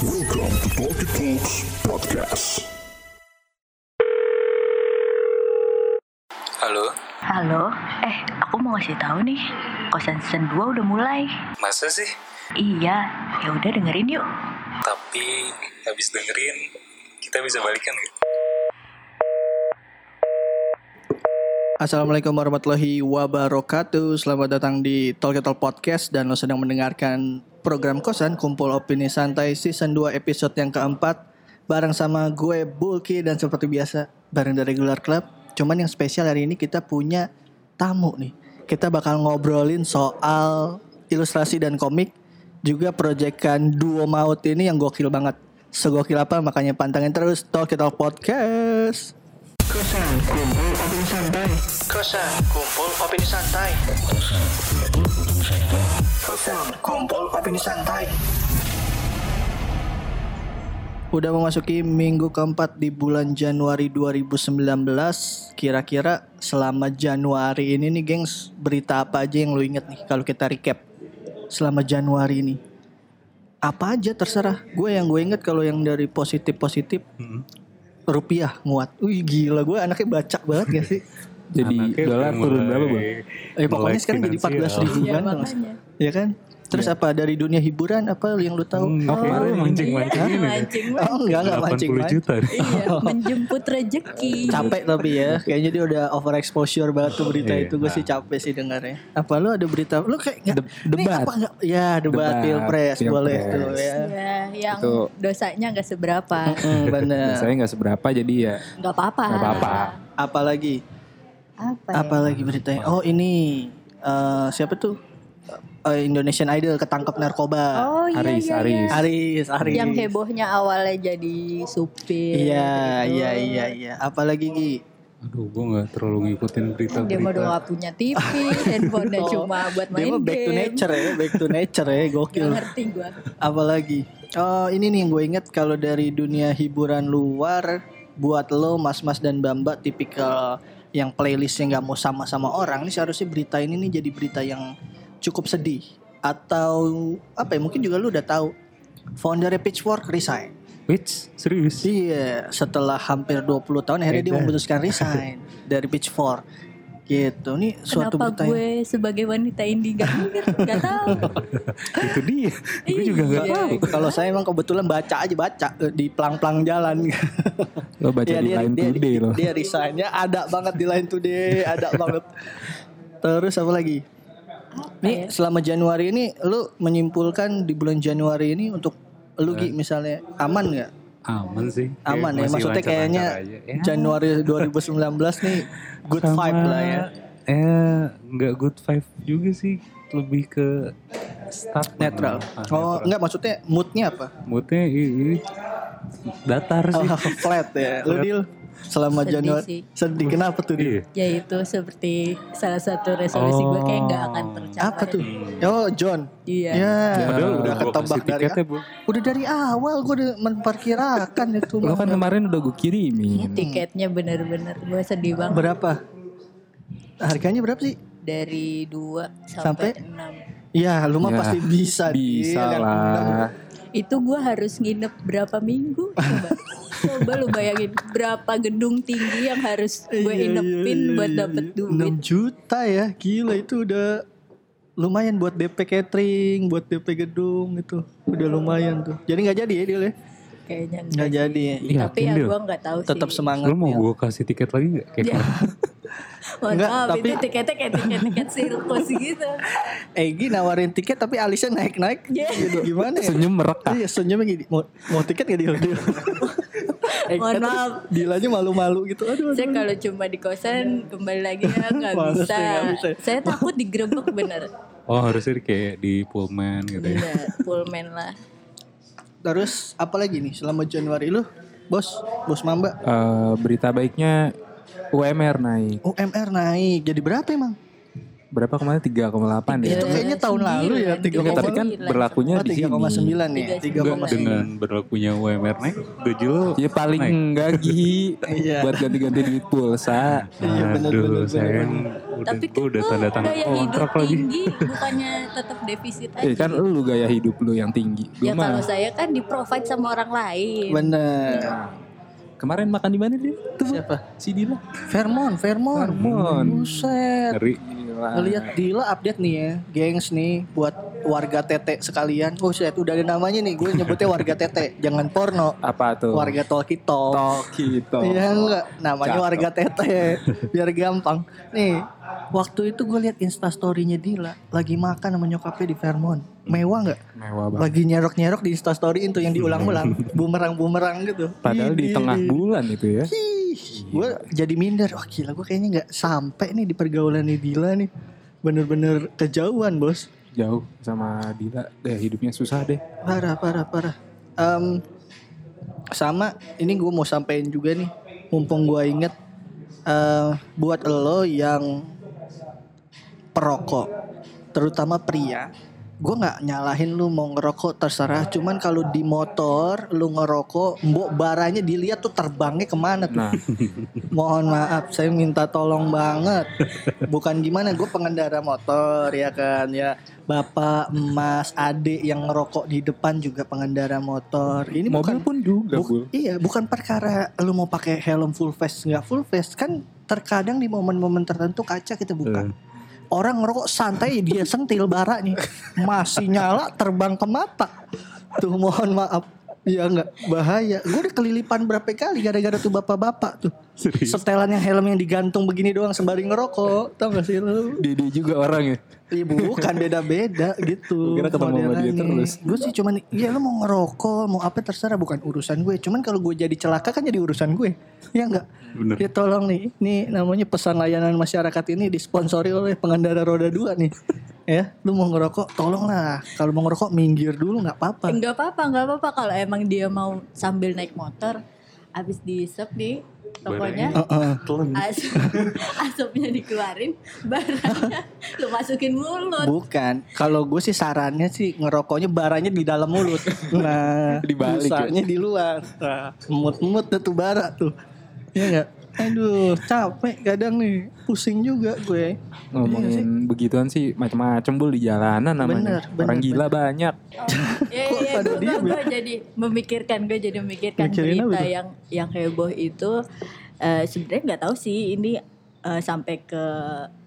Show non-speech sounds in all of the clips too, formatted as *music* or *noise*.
Welcome to Talkie Talks Podcast. Halo, Halo, eh aku mau ngasih tahu nih, kosan season 2 udah mulai. masa sih? Iya, ya udah dengerin yuk. Tapi habis dengerin, kita bisa balikan gitu. Assalamualaikum warahmatullahi wabarakatuh Selamat datang di Talk Talk Podcast Dan lo sedang mendengarkan program kosan Kumpul Opini Santai Season 2 episode yang keempat. Bareng sama gue Bulky dan seperti biasa Bareng dari Regular Club. Cuman yang spesial hari ini kita punya tamu nih. Kita bakal ngobrolin soal ilustrasi dan komik. Juga proyekan Duo Maut ini yang gokil banget. Segokil apa? Makanya pantangin terus Talk Talk Podcast. Kosan Kumpul Opini Santai Kosan Kumpul Opini Santai. Kosan Kumpul Opini Santai. Udah memasuki minggu keempat di bulan Januari 2019 Kira-kira selama Januari ini nih gengs Berita apa aja yang lo inget nih kalau kita recap? Selama Januari ini. Apa aja terserah. Gue yang gue inget kalau yang dari positif-positif Rupiah nguat. Wih gila gue anaknya baca banget gak sih *laughs* Jadi Anaknya dolar udah turun berapa bang? Eh pokoknya sekarang jadi 14 finansial. ribu Iya, kan makanya. Ya kan Terus apa dari dunia hiburan apa yang lu tahu Hmm, Oke, lu mancing-mancing Iya, ini. mancing, Oh enggak enggak 80 mancing juta. Iya, *laughs* menjemput rezeki. Capek tapi ya Kayaknya dia udah over exposure banget tuh berita Iya. itu Gue sih capek sih dengarnya Apa lu ada berita Lu kayak nggak De- debat. apa nggak Ya debat, Debat, pilpres Boleh pilpres. tuh ya Ya, yang Itu. dosanya nggak seberapa. Hmm, bener Saya nggak seberapa jadi ya Nggak apa-apa. nggak apa-apa. Apalagi Apa? ya? Apalagi beritanya Oh ini eh, Siapa tuh Eh, Indonesian Idol ketangkep narkoba Oh iya, Aris, iya, Aris. iya. Aris Aris Yang hebohnya awalnya jadi supir. Iya gitu. iya iya iya Apalagi Gi Aduh, gue gak terlalu ngikutin Dia mah udah berita-berita. nggak punya TV, *laughs* handphonenya Oh, cuma buat Dia main mah back to game. nature ya Back to nature ya Gokil Gak ngerti gue. Apalagi Oh ini nih yang gue inget Kalau dari dunia hiburan luar Buat lo mas-mas dan bamba Tipikal yang playlistnya nggak mau sama-sama orang Ini seharusnya berita ini nih jadi berita yang cukup sedih Atau apa ya mungkin juga lu udah tahu Founder Pitchfork resign Which? Serius? Iya setelah hampir 20 tahun akhirnya dia memutuskan resign *laughs* Dari Pitchfork Gitu Ini suatu Kenapa gue sebagai wanita indie gak Gak tahu. *laughs* Itu dia. Gue juga gak Iya. tahu. Kalau saya emang kebetulan baca aja baca eh, di pelang-pelang jalan. lo baca *laughs* Iya, di Line dia, Today dia, lo. Dia resign-nya ada banget di Line Today, ada banget. Terus apa lagi? Nih ya? selama Januari ini lu menyimpulkan di bulan Januari ini untuk lu Gi, misalnya aman nggak? Aman sih. Aman ya. Maksudnya kayaknya. Ya, Januari 2019 nih good sama- vibe lah ya. Eh, nggak good vibe juga sih. Lebih ke start Netral. Ah, Oh, netral. enggak maksudnya moodnya apa? Moodnya i- i- datar sih. Oh, *laughs* flat ya. Lu deal selama Sedih Januari sih. sedih kenapa tuh dia? Iya. Ya itu seperti salah satu resolusi gue kayak gak akan tercapai. Apa tuh? Oh, John. Iya. Ya, Padahal udah ketebak kasih dari tiketnya, Bu. udah dari awal gue udah memperkirakan *laughs* itu. Lo kan kemarin udah gue Ini kirimin. tiketnya bener-bener gue sedih banget. berapa? Harganya berapa sih? Dari 2 Sampai? sampai 6. Ya, lu mah Ya, pasti bisa. Bisa Iya kan? lah. Itu gue harus nginep berapa minggu coba. coba lu bayangin berapa gedung tinggi yang harus gue Iya, inepin iya, buat iya, dapet iya. duit. 6 juta ya, gila itu udah lumayan buat DP catering, buat DP gedung itu. Udah lumayan tuh. Jadi nggak jadi ya dia ya? Kayaknya Nggak enggak. jadi ya. Iya, Tapi ya gue nggak tahu Tetap sih. semangat. Lu mau ya. gue kasih tiket lagi gak? Kayak Ya. Mohon Enggak, maaf tapi- itu tiketnya kayak tiket-tiket *laughs* sirkus gitu. Egi nawarin tiket tapi alisnya naik-naik. Iya. Gitu. Gimana ya? Senyum merak ah. Iya senyumnya gini Mau, mau tiket gak dia? Eh, Mohon maaf. Dilanya malu-malu gitu Aduh, aduh. Saya kalau cuma di kosan kembali lagi ya nggak *laughs* bisa. bisa. Saya takut digerebek bener. Oh harusnya kayak di Pullman gitu ya. Bener, fullman lah. Terus apa lagi nih selama Januari lu Bos Bos Mamba Eh, berita baiknya UMR naik. UMR naik Jadi berapa emang? Berapa kemarin 3,8 ya? Itu kayaknya tahun lalu ya, Sembilan, tiga Enggak, tapi kan sembilan. berlakunya Oh di sini. 3,9 nih Tiga Enggak 3,9 dengan berlakunya UMR naik, gaji lo Ya paling naik. enggak Gi Iya. buat ganti-ganti duit pulsa. Iya bener Aduh, bener sayang Udah- tapi udah kan tanda lo tangan gaya hidup kontrak lagi. tinggi bukannya tetap defisit aja. Eh kan lu gaya hidup lu yang tinggi. ya Gua kalau saya kan di provide sama orang lain. Bener. Kemarin makan di mana dia? Tuh Siapa? si Dila. Vermon, Vermon. Vermon. Buset. Ngeri. Ngeliat Dila update nih ya, gengs nih buat warga tete sekalian. Oh shit, udah ada namanya nih. Gue nyebutnya warga tete, jangan porno. Apa tuh? Warga Talkie Talk. Toki to. Iya enggak, namanya Cakep. warga tete biar gampang. Nih, waktu itu gue liat instastorynya Dila lagi makan sama nyokapnya di Vermont. Mewah nggak? Mewah banget. Lagi nyerok-nyerok di instastory itu yang diulang-ulang, *laughs* bumerang-bumerang gitu. Padahal di tengah bulan itu ya. gue jadi minder wah gila gue kayaknya nggak sampai nih di pergaulan nih Dila nih bener-bener kejauhan bos Jauh sama Dila. Deh hidupnya susah deh. parah parah parah Em, sama ini gue mau sampein juga nih mumpung gue inget eh, buat lo yang perokok terutama pria gue nggak nyalahin lu mau ngerokok terserah cuman kalau di motor lu ngerokok mbok baranya dilihat tuh terbangnya ke mana tuh Nah, *laughs* Mohon maaf, saya minta tolong banget. Bukan gimana, gue pengendara motor ya kan ya. Bapak, emas, adik yang ngerokok di depan juga pengendara motor. Ini mobil bukan pun juga, Bul. iya, bukan perkara lu mau pakai helm full face nggak full face kan terkadang di momen-momen tertentu kaca kita buka. Orang ngerokok santai dia sentil nih. Masih nyala terbang ke mata. Tuh mohon maaf. Ya enggak bahaya. Gue udah kelilipan berapa kali gara-gara tuh bapak-bapak tuh. Setelan yang helm yang digantung begini doang sembari ngerokok. Tau gak sih lu? Dede juga orang ya. Iya bukan beda-beda gitu. Gua kira ketemu sama dia terus. Gue sih cuman iya lu mau ngerokok, mau apa terserah bukan urusan gue. Cuman kalau gue jadi celaka kan jadi urusan gue. Ya enggak? Bener. Ya tolong nih, ini namanya pesan layanan masyarakat ini disponsori oleh pengendara roda dua nih. *laughs* ya, lu mau ngerokok, tolonglah. Kalau mau ngerokok minggir dulu nggak apa-apa. Enggak apa-apa, enggak apa-apa kalau emang dia mau sambil naik motor habis diisep nih rokoknya Heeh. asap, *laughs* asapnya dikeluarin barangnya lu masukin mulut Bukan. Kalau gue sih sarannya sih ngerokoknya baranya di dalam mulut. Nah, Dibalik ya? di luar. Nah, emut-emut dah tuh bara tuh. Iya enggak? Aduh, capek kadang nih. Pusing juga gue. Ngomongin begituan sih macam-macam bul di jalanan namanya. Bener, bener, orang gila banyak. *laughs* ya Kok ya pada gue ya? jadi memikirkan gue jadi memikirkan Mikirin berita yang yang heboh itu eh, sebenarnya nggak tahu sih ini eh, sampai ke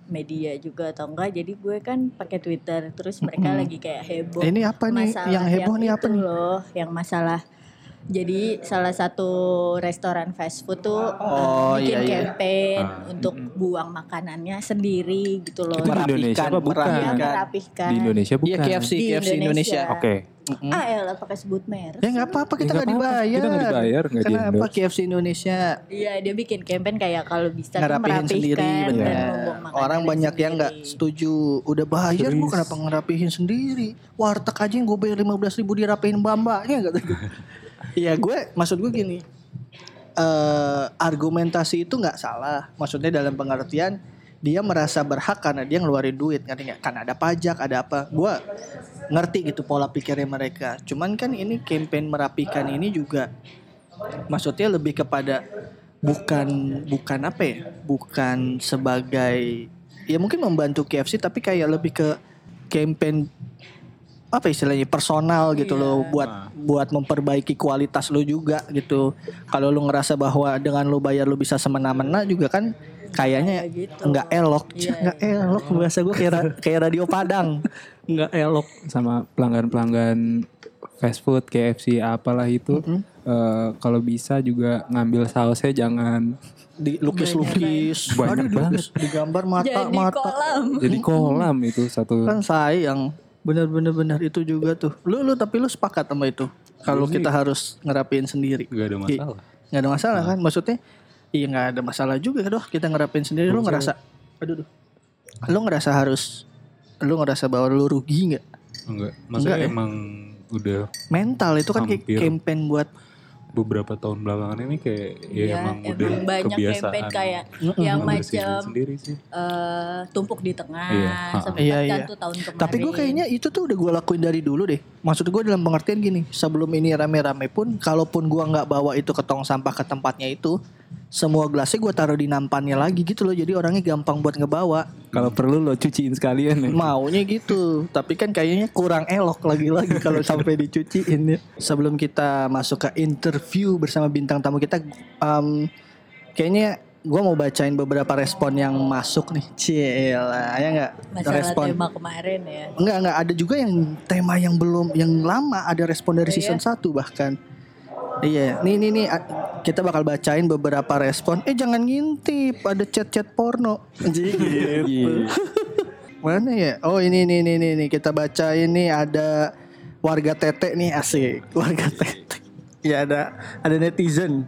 media juga atau enggak jadi gue kan pakai Twitter terus mereka Mm-mm. lagi kayak heboh ini apa nih? Yang heboh nih apa nih? loh yang masalah jadi salah satu restoran fast food tuh Oh, bikin iya, iya. campaign Ah, untuk buang makanannya sendiri gitu loh Itu di Indonesia apa bukan? Iya, merapikan. merapihkan Di Indonesia bukan. Iya KFC, Di KFC Indonesia. Indonesia. Oke. Mm-mm. ah elah pakai sebut merek Ya nggak apa-apa kita Ya, nggak apa-apa. dibayar. Kita nggak dibayar, nggak Kenapa di-endorse. KFC Indonesia Iya dia bikin campaign kayak kalau bisa tuh ngerapihin sendiri bener. makanannya Orang banyak yang nggak setuju. Udah bayar lu Serius? kenapa ngerapihin sendiri? Warteg aja yang gue bayar 15 ribu dirapihin mbak-mbaknya kata gue. *laughs* Iya gue maksud gue gini. eh argumentasi itu nggak salah. Maksudnya dalam pengertian dia merasa berhak karena dia ngeluarin duit ngerti nggak? Kan ada pajak, ada apa. Gue ngerti gitu pola pikirnya mereka. Cuman kan ini campaign merapikan ini juga maksudnya lebih kepada bukan bukan apa ya bukan sebagai ya mungkin membantu KFC tapi kayak lebih ke campaign apa istilahnya personal gitu loh buat buat memperbaiki kualitas lo juga gitu. Kalau lu ngerasa bahwa dengan lu bayar lu bisa semena-mena juga kan kayaknya Kayak gitu. nggak elok. Iya, nggak elok. Bahasa gue kayak kayak radio Padang. Nggak elok Sama pelanggan-pelanggan fast food, KFC apalah itu. eh, kalau bisa juga ngambil sausnya jangan di lukis-lukis Banyak dilukis, digambar mata jadi mata kolam. Jadi kolam itu satu. kan sayang bener-bener bener itu juga tuh. Lu lu tapi lu sepakat sama itu? Kalau kita harus ngerapiin sendiri? Gak ada masalah. nggak ada masalah kan? Maksudnya iya nggak ada masalah juga doh kita ngerapin sendiri. Lu ngerasa aduh duh. lu ngerasa harus lu ngerasa bahwa lu rugi nggak? Enggak. Maksudnya Enggak ya? emang udah mental itu kan kayak campaign buat beberapa tahun belakangan ini kayak ya Iya, emang, emang udah banyak kebiasaan. campaign kayak yang macam sendiri sih. eh, tumpuk di tengah Iya. sempet Iya, kan iya. tuh tahun kemarin tapi gue kayaknya itu tuh udah gue lakuin dari dulu deh maksud gue dalam pengertian gini sebelum ini rame-rame pun kalaupun gue nggak bawa itu ke tong sampah ke tempatnya itu semua gelasnya gue taruh di nampannya lagi gitu loh jadi orangnya gampang buat ngebawa Kalau perlu lo cuciin sekalian ya. maunya gitu tapi kan kayaknya kurang elok lagi-lagi kalau *laughs* sampai dicuciin ya sebelum kita masuk ke interview bersama bintang tamu kita em, kayaknya gue mau bacain beberapa respon yang masuk nih Cila ya nggak Masalah respon tema kemarin ya. Enggak, enggak ada juga yang tema yang belum yang lama ada respon dari Oh, season iya? 1 bahkan. Iya, nih nih nih a- kita bakal bacain beberapa respon. Eh jangan ngintip, ada chat-chat porno. Gitu. Mana ya? Oh ini nih nih nih nih kita bacain nih ada warga tete nih asik. *laughs* Warga tete. Ya ada ada netizen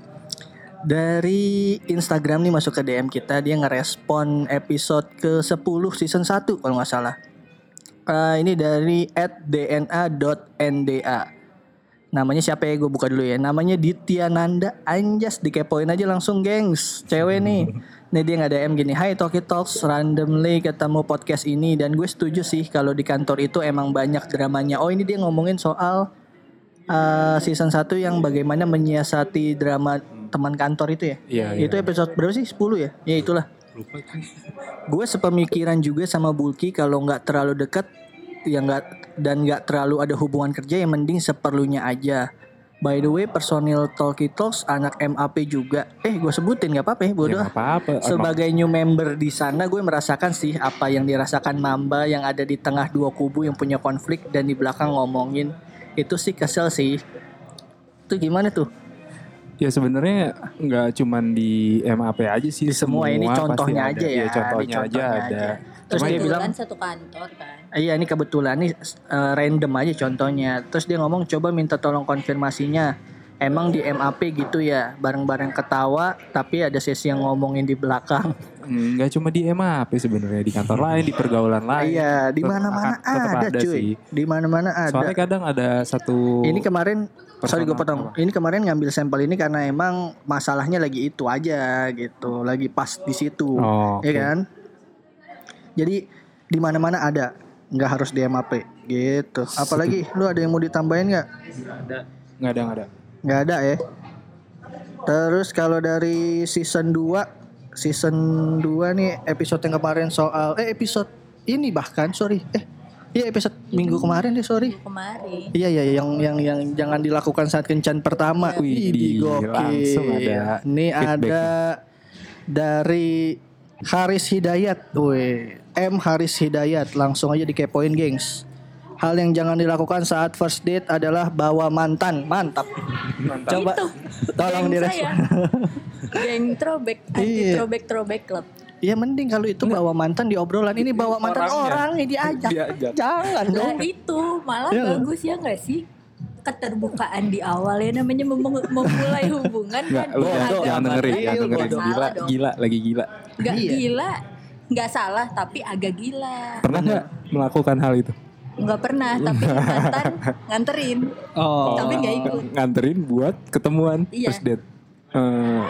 dari Instagram nih masuk ke DM kita dia ngerespon episode ke 10 season 1 kalau nggak salah. Eh, ini dari @dna.nda. Namanya siapa ya? Gue buka dulu ya. Namanya Ditya Nanda. Anjas dikepoin aja langsung, gengs. Cewek nih. *laughs* Nih dia nggak DM gini. Hai Talkie Talks, randomly ketemu podcast ini dan gue setuju sih kalau di kantor itu emang banyak dramanya. Oh ini dia ngomongin soal eh, season 1 yang bagaimana menyiasati drama teman kantor itu ya. Iya. Itu episode berapa sih? 10 ya? Ya itulah. Gue sepemikiran juga sama Bulky kalau nggak terlalu dekat ya nggak dan nggak terlalu ada hubungan kerja yang mending seperlunya aja. By the way, personil Talkie Talks anak MAP juga. Eh, gue sebutin nggak apa-apa ya, bodoh. Ya, apa-apa. Sebagai new member di sana, gue merasakan sih apa yang dirasakan Mamba yang ada di tengah dua kubu yang punya konflik dan di belakang ngomongin itu sih kesel sih. Itu gimana tuh? Ya sebenarnya nggak cuman di MAP aja sih. Di semua ini pasti contohnya aja ya, Iya, di contohnya, aja contohnya ada. aja. Terus Cuma dia ya- bilang, satu kantor kan. Iya ini kebetulan nih eh, random aja contohnya. Terus dia ngomong coba minta tolong konfirmasinya. Emang di MAP gitu ya, bareng-bareng ketawa, tapi ada sesi yang ngomongin di belakang. Hmm, nggak cuma di MAP sebenarnya di kantor lain, di pergaulan lain. Iya, di mana-mana tetap ada, cuy. sih. Di mana-mana ada. Soalnya kadang ada satu Ini kemarin, sorry gue potong. Ini kemarin ngambil sampel ini karena emang masalahnya lagi itu aja gitu, lagi pas di situ, Oh, ya kan? Jadi di mana-mana ada, nggak harus di MAP gitu. Apalagi lu ada yang mau ditambahin nggak? nggak ada nggak ada. nggak ada ya. Terus kalau dari season 2 season 2 nih episode yang kemarin soal eh episode ini bahkan sorry eh iya episode minggu kemarin deh sorry. Kemarin. Iya iya yang yang yang jangan dilakukan saat kencan pertama. Wih, Wih, gokil. langsung ada Ini ada dari Haris Hidayat. Wih, M Haris Hidayat langsung aja dikepoin, gengs. Hal yang jangan dilakukan saat first date adalah bawa mantan. Mantap. Coba Itu. tolong direspon. saya. Geng throwback, *laughs* anti Iya. throwback throwback club. Ya mending kalau itu bawa mantan di obrolan ini bawa mantan Orangnya. orang ini diajak. Diajak. Jangan dong. itu malah Iya nggak? bagus ya nggak sih? Keterbukaan di awal ya namanya mem- memulai hubungan kan nggak jangan, dengerin, jangan dengerin. nggak Gila, gila, lagi gila. Nggak Iya. gila, nggak salah tapi agak gila. Pernah nggak melakukan hal itu? Nggak pernah tapi *laughs* mantan nganterin, Oh. tapi nggak ikut. Nganterin buat ketemuan Iya. first date. Eh,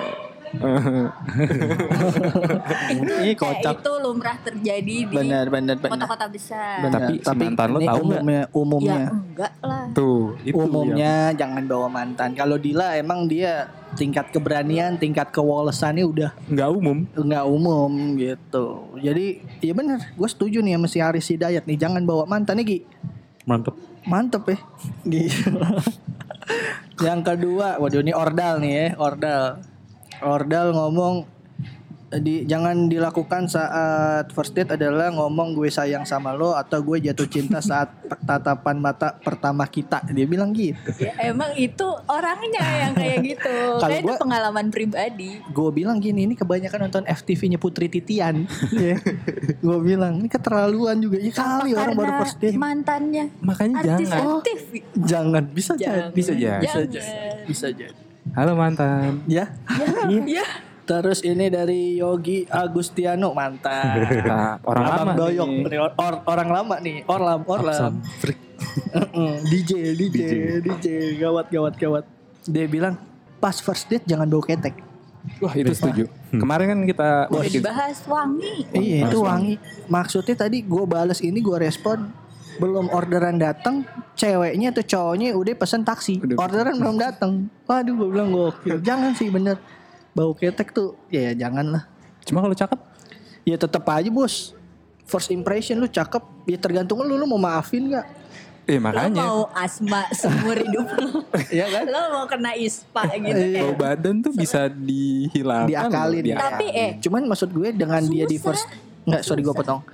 Ini kocak. itu lumrah terjadi di Benar benar benar. kota-kota besar. Benar. Tapi si mantan lo tahu nggak? umumnya umumnya Ya enggak lah. tuh, itu umumnya jangan bawa mantan. Kalau Dila emang dia tingkat keberanian, tingkat kewolesannya udah nggak umum. nggak umum gitu. Jadi iya bener, gue setuju nih sama si Aris Hidayat nih, jangan bawa mantan nih Gi. Mantep. Mantep ya. Gitu. *laughs* Yang kedua, waduh ini Ordal nih ya, Ordal. Ordal ngomong di jangan dilakukan saat first date adalah ngomong gue sayang sama lo atau gue jatuh cinta saat tatapan mata pertama kita. Dia bilang gitu. Ya, emang itu orangnya yang kayak gitu. *laughs* Kalau itu gua- pengalaman pribadi. gue bilang gini ini kebanyakan nonton FTV-nya Putri Titian ya. gue bilang ini keterlaluan juga ya kali orang baru first date mantannya Makanya artis jangan. aktif. jangan bisa jadi Jangan. Bisa jadi. bisa jadi bisa jadi Halo mantan. ya. Ya, terus ini dari Yogi Agustiano mantap Nah, orang Abang lama doyok or- or- orang lama nih. Orlam orlam Mm-mm, DJ DJ DJ gawat gawat gawat. Dia bilang pas first date jangan bawa ketek. Wah itu setuju. Kemarin kan kita udah dibahas wangi. Iya itu wangi. Maksudnya tadi gue bales ini gue respon belum orderan datang, ceweknya atau cowoknya udah pesen taksi. Udah. Orderan belum datang. Waduh gue bilang gokil. Jangan sih bener. bau ketek tuh ya, ya jangan lah. Cuma kalau cakep Ya tetap aja bos. First impression lu cakep, ya tergantung lu lu mau maafin nggak? Eh Lo makanya mau asma seumur hidup lo. *laughs* Iya kan? Lo mau kena ispa gitu Iya. bau kan. badan tuh bisa dihilangkan. Diakalin. diakalin. Tapi eh Cuman maksud gue dengan dia di first nggak sorry gue potong.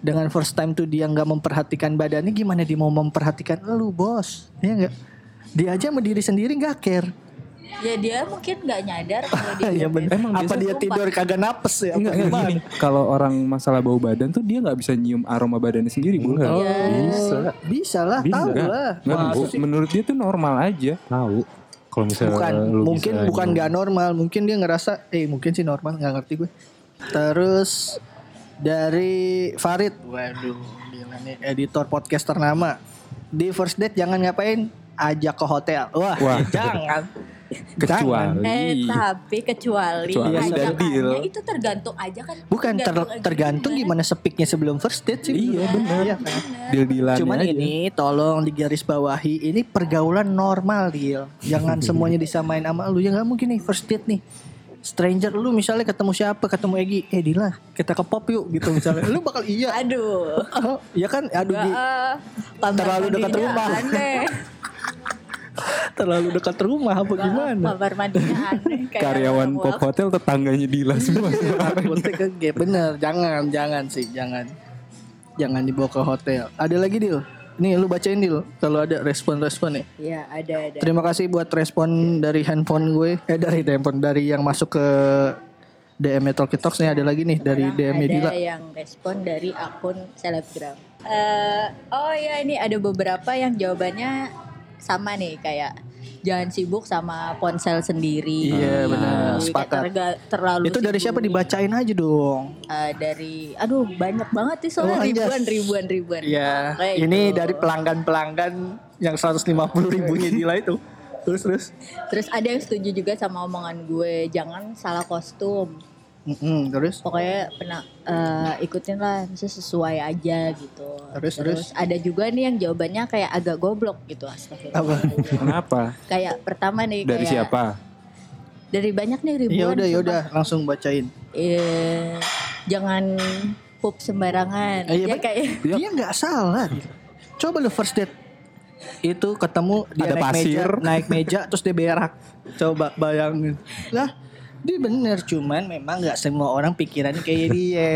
Dengan first time tuh dia nggak memperhatikan badannya gimana dia mau memperhatikan lu bos? Iya nggak? Dia aja sama diri sendiri nggak care. ya dia mungkin nggak nyadar kalau dia *laughs* Iya bener. Emang Apa dia tidur kagak napes ya? Apa Enggak, enggak gimana? gini. Kalau orang masalah bau badan tuh dia nggak bisa nyium aroma badannya sendiri, Bu. Enggak. Iya. Bisa. Bisa lah, Bisa. tahu lah. enggak, Bu. menurut dia tuh normal aja. Tahu. Kalau misalnya bukan lu mungkin bisa bukan nggak normal mungkin dia ngerasa eh mungkin sih normal nggak ngerti gue terus dari Farid waduh gila nih editor podcast ternama di first date jangan ngapain ajak ke hotel wah, Wah. *laughs* jangan Kecuali Eh tapi kecuali, Kecuali ajakannya deal. itu tergantung aja kan. bukan ter- tergantung gimana sepiknya sebelum first date sih Iya, bener. Iya kan? deal-dealannya Cuman aja. ini tolong digaris bawahi ini pergaulan normal deal. Jangan *laughs* semuanya disamain sama lu. Ya nggak mungkin nih first date nih. Stranger lu misalnya ketemu siapa? Ketemu Egi. Eh Dila, kita ke pop yuk gitu misalnya. Lu bakal iya. *laughs* Aduh. Iya kan? Aduh Gi, ah. Kamar Terlalu dekat rumah. Aneh. *laughs* terlalu dekat rumah apa gimana? Kamar mandinya aneh. *laughs* kayak karyawan pop hotel tetangganya Dila semua. Ke. Bener, jangan, jangan sih, jangan. Jangan dibawa ke hotel. Ada lagi Dil? Nih lu bacain Dil kalau ada respon-respon ya. Iya ada ada. Terima kasih buat respon dari handphone gue. Eh dari handphone dari yang masuk ke DM Talkie Talks nih ada lagi nih dari DM ada Dila. yang respon dari akun selebgram. Eh, oh ya ini ada beberapa yang jawabannya sama nih kayak jangan sibuk sama ponsel sendiri. Iya, benar. Sepakat. terga- terlalu Itu dari siapa dibacain aja dong. Eh, dari aduh banyak banget sih soalnya Oh, anjas. ribuan ribuan ribuan. Iya. Ini gitu. dari pelanggan-pelanggan yang 150 ribunya *laughs* Dila itu. Terus terus. Terus ada yang setuju juga sama omongan gue, jangan salah kostum. Mm-mm, terus. Pokoknya pernah eh, ikutin lah, maksudnya sesuai aja gitu. Terus, terus. ada juga nih yang jawabannya kayak agak goblok gitu astagfirullah. Apa? Kenapa? kayak pertama nih Dari kayak siapa? Dari banyak nih ribuan. Ya udah ya udah langsung bacain. Eh, jangan pup sembarangan. Eh, iya, ya bet- kayak Dia nggak salah. Coba lu first date itu ketemu dia Ada naik pasir. meja, naik meja terus dia berak. Coba bayangin. Lah, dia bener cuman memang nggak semua orang pikirannya kayak dia.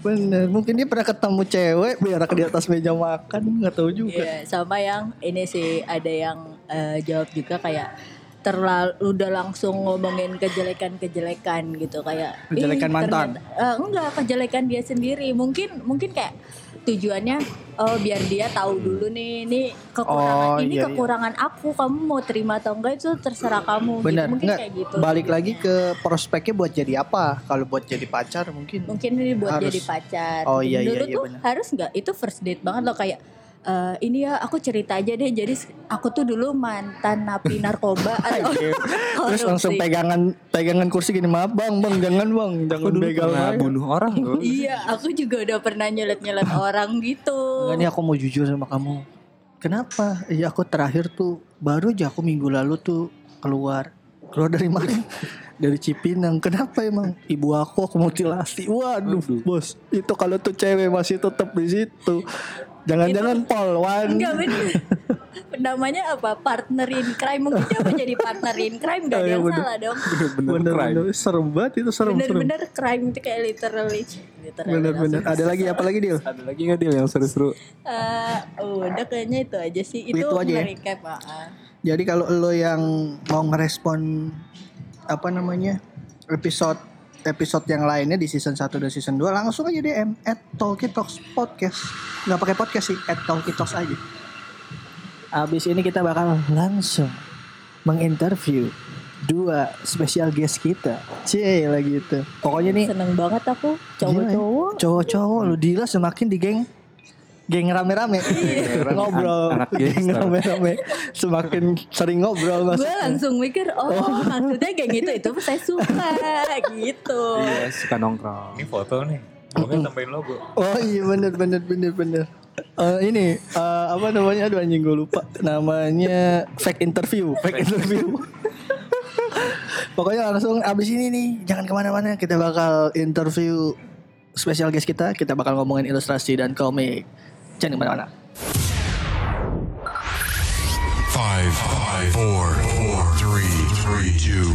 Bener, mungkin dia pernah ketemu cewek berak di atas meja makan, nggak tahu juga. Iya, sama yang ini sih ada yang eh, jawab juga kayak terlalu udah langsung ngomongin kejelekan-kejelekan gitu kayak "Ih, Kejelekan mantan?" ternyata- eh, enggak kejelekan dia sendiri mungkin mungkin kayak tujuannya oh biar dia tahu dulu nih ini kekurangan Oh, ini iya, iya. kekurangan aku kamu mau terima atau enggak itu terserah kamu Bener, gitu. mungkin nggak kayak gitu balik tujuannya. lagi ke prospeknya buat jadi apa? Kalau buat jadi pacar mungkin. mungkin ini buat Harus. jadi pacar. Oh, iya, Dulu iya, iya, tuh benar. harus nggak? Itu first date banget loh kayak eh, ini ya aku cerita aja deh. Jadi aku tuh dulu mantan napi narkoba. *laughs* atau *laughs* Terus langsung pegangan pegangan kursi gini maaf bang bang jangan bang Aku jangan dulu begal saya." bunuh orang loh. *laughs* Iya, aku juga udah pernah nyulet-nyulet orang gitu. Enggak nih aku mau jujur sama kamu. Kenapa? Ya aku terakhir tuh baru aja aku minggu lalu tuh keluar. Keluar dari mana? dari Cipinang. Kenapa emang? Ibu aku aku mutilasi. Waduh, bos. Itu kalau tuh cewek masih tetap di situ. Jangan-jangan polwan. Enggak bener. Namanya apa? Partner in crime. Mungkin dia mau jadi partner in crime. Gak Oh, ada iya, yang bener. salah dong. Bener-bener crime. Serem banget itu serem. Bener-bener crime itu kayak literally. literally Bener-bener. Ada lagi apa lagi Dil? Ada lagi nggak deal yang seru-seru? Eh, udah kayaknya itu aja sih. Itu, Itu aja ya? recap. ah, ah. Jadi kalau lo yang mau ngerespon apa namanya episode episode yang lainnya di season 1 dan season 2 langsung aja DM at Talkie Talks Podcast. Nggak pakai podcast sih, at Talkie Talks aja. Abis ini kita bakal langsung menginterview dua spesial guest kita. Cie lagi itu. Pokoknya nih Seneng banget aku gila ya. cowok-cowok. Cowok-cowok lu Dila semakin di geng geng rame-rame ngobrol anak geng rame-rame semakin sering ngobrol Gue maksudnya. langsung mikir, oh, maksudnya kayak gitu itu saya suka gitu. Iya, suka nongkrong. Ini foto nih. Pokoknya tambahin logo. Oh iya bener bener bener bener. Eh, ini eh, apa namanya? Aduh anjing gue lupa. Namanya fake interview, fake interview. *laughs* Pokoknya langsung abis ini nih jangan ke mana-mana kita bakal interview spesial guest kita. Kita bakal ngomongin ilustrasi dan komik. Jangan ke mana-mana. Five, five, four, four, three, three, two,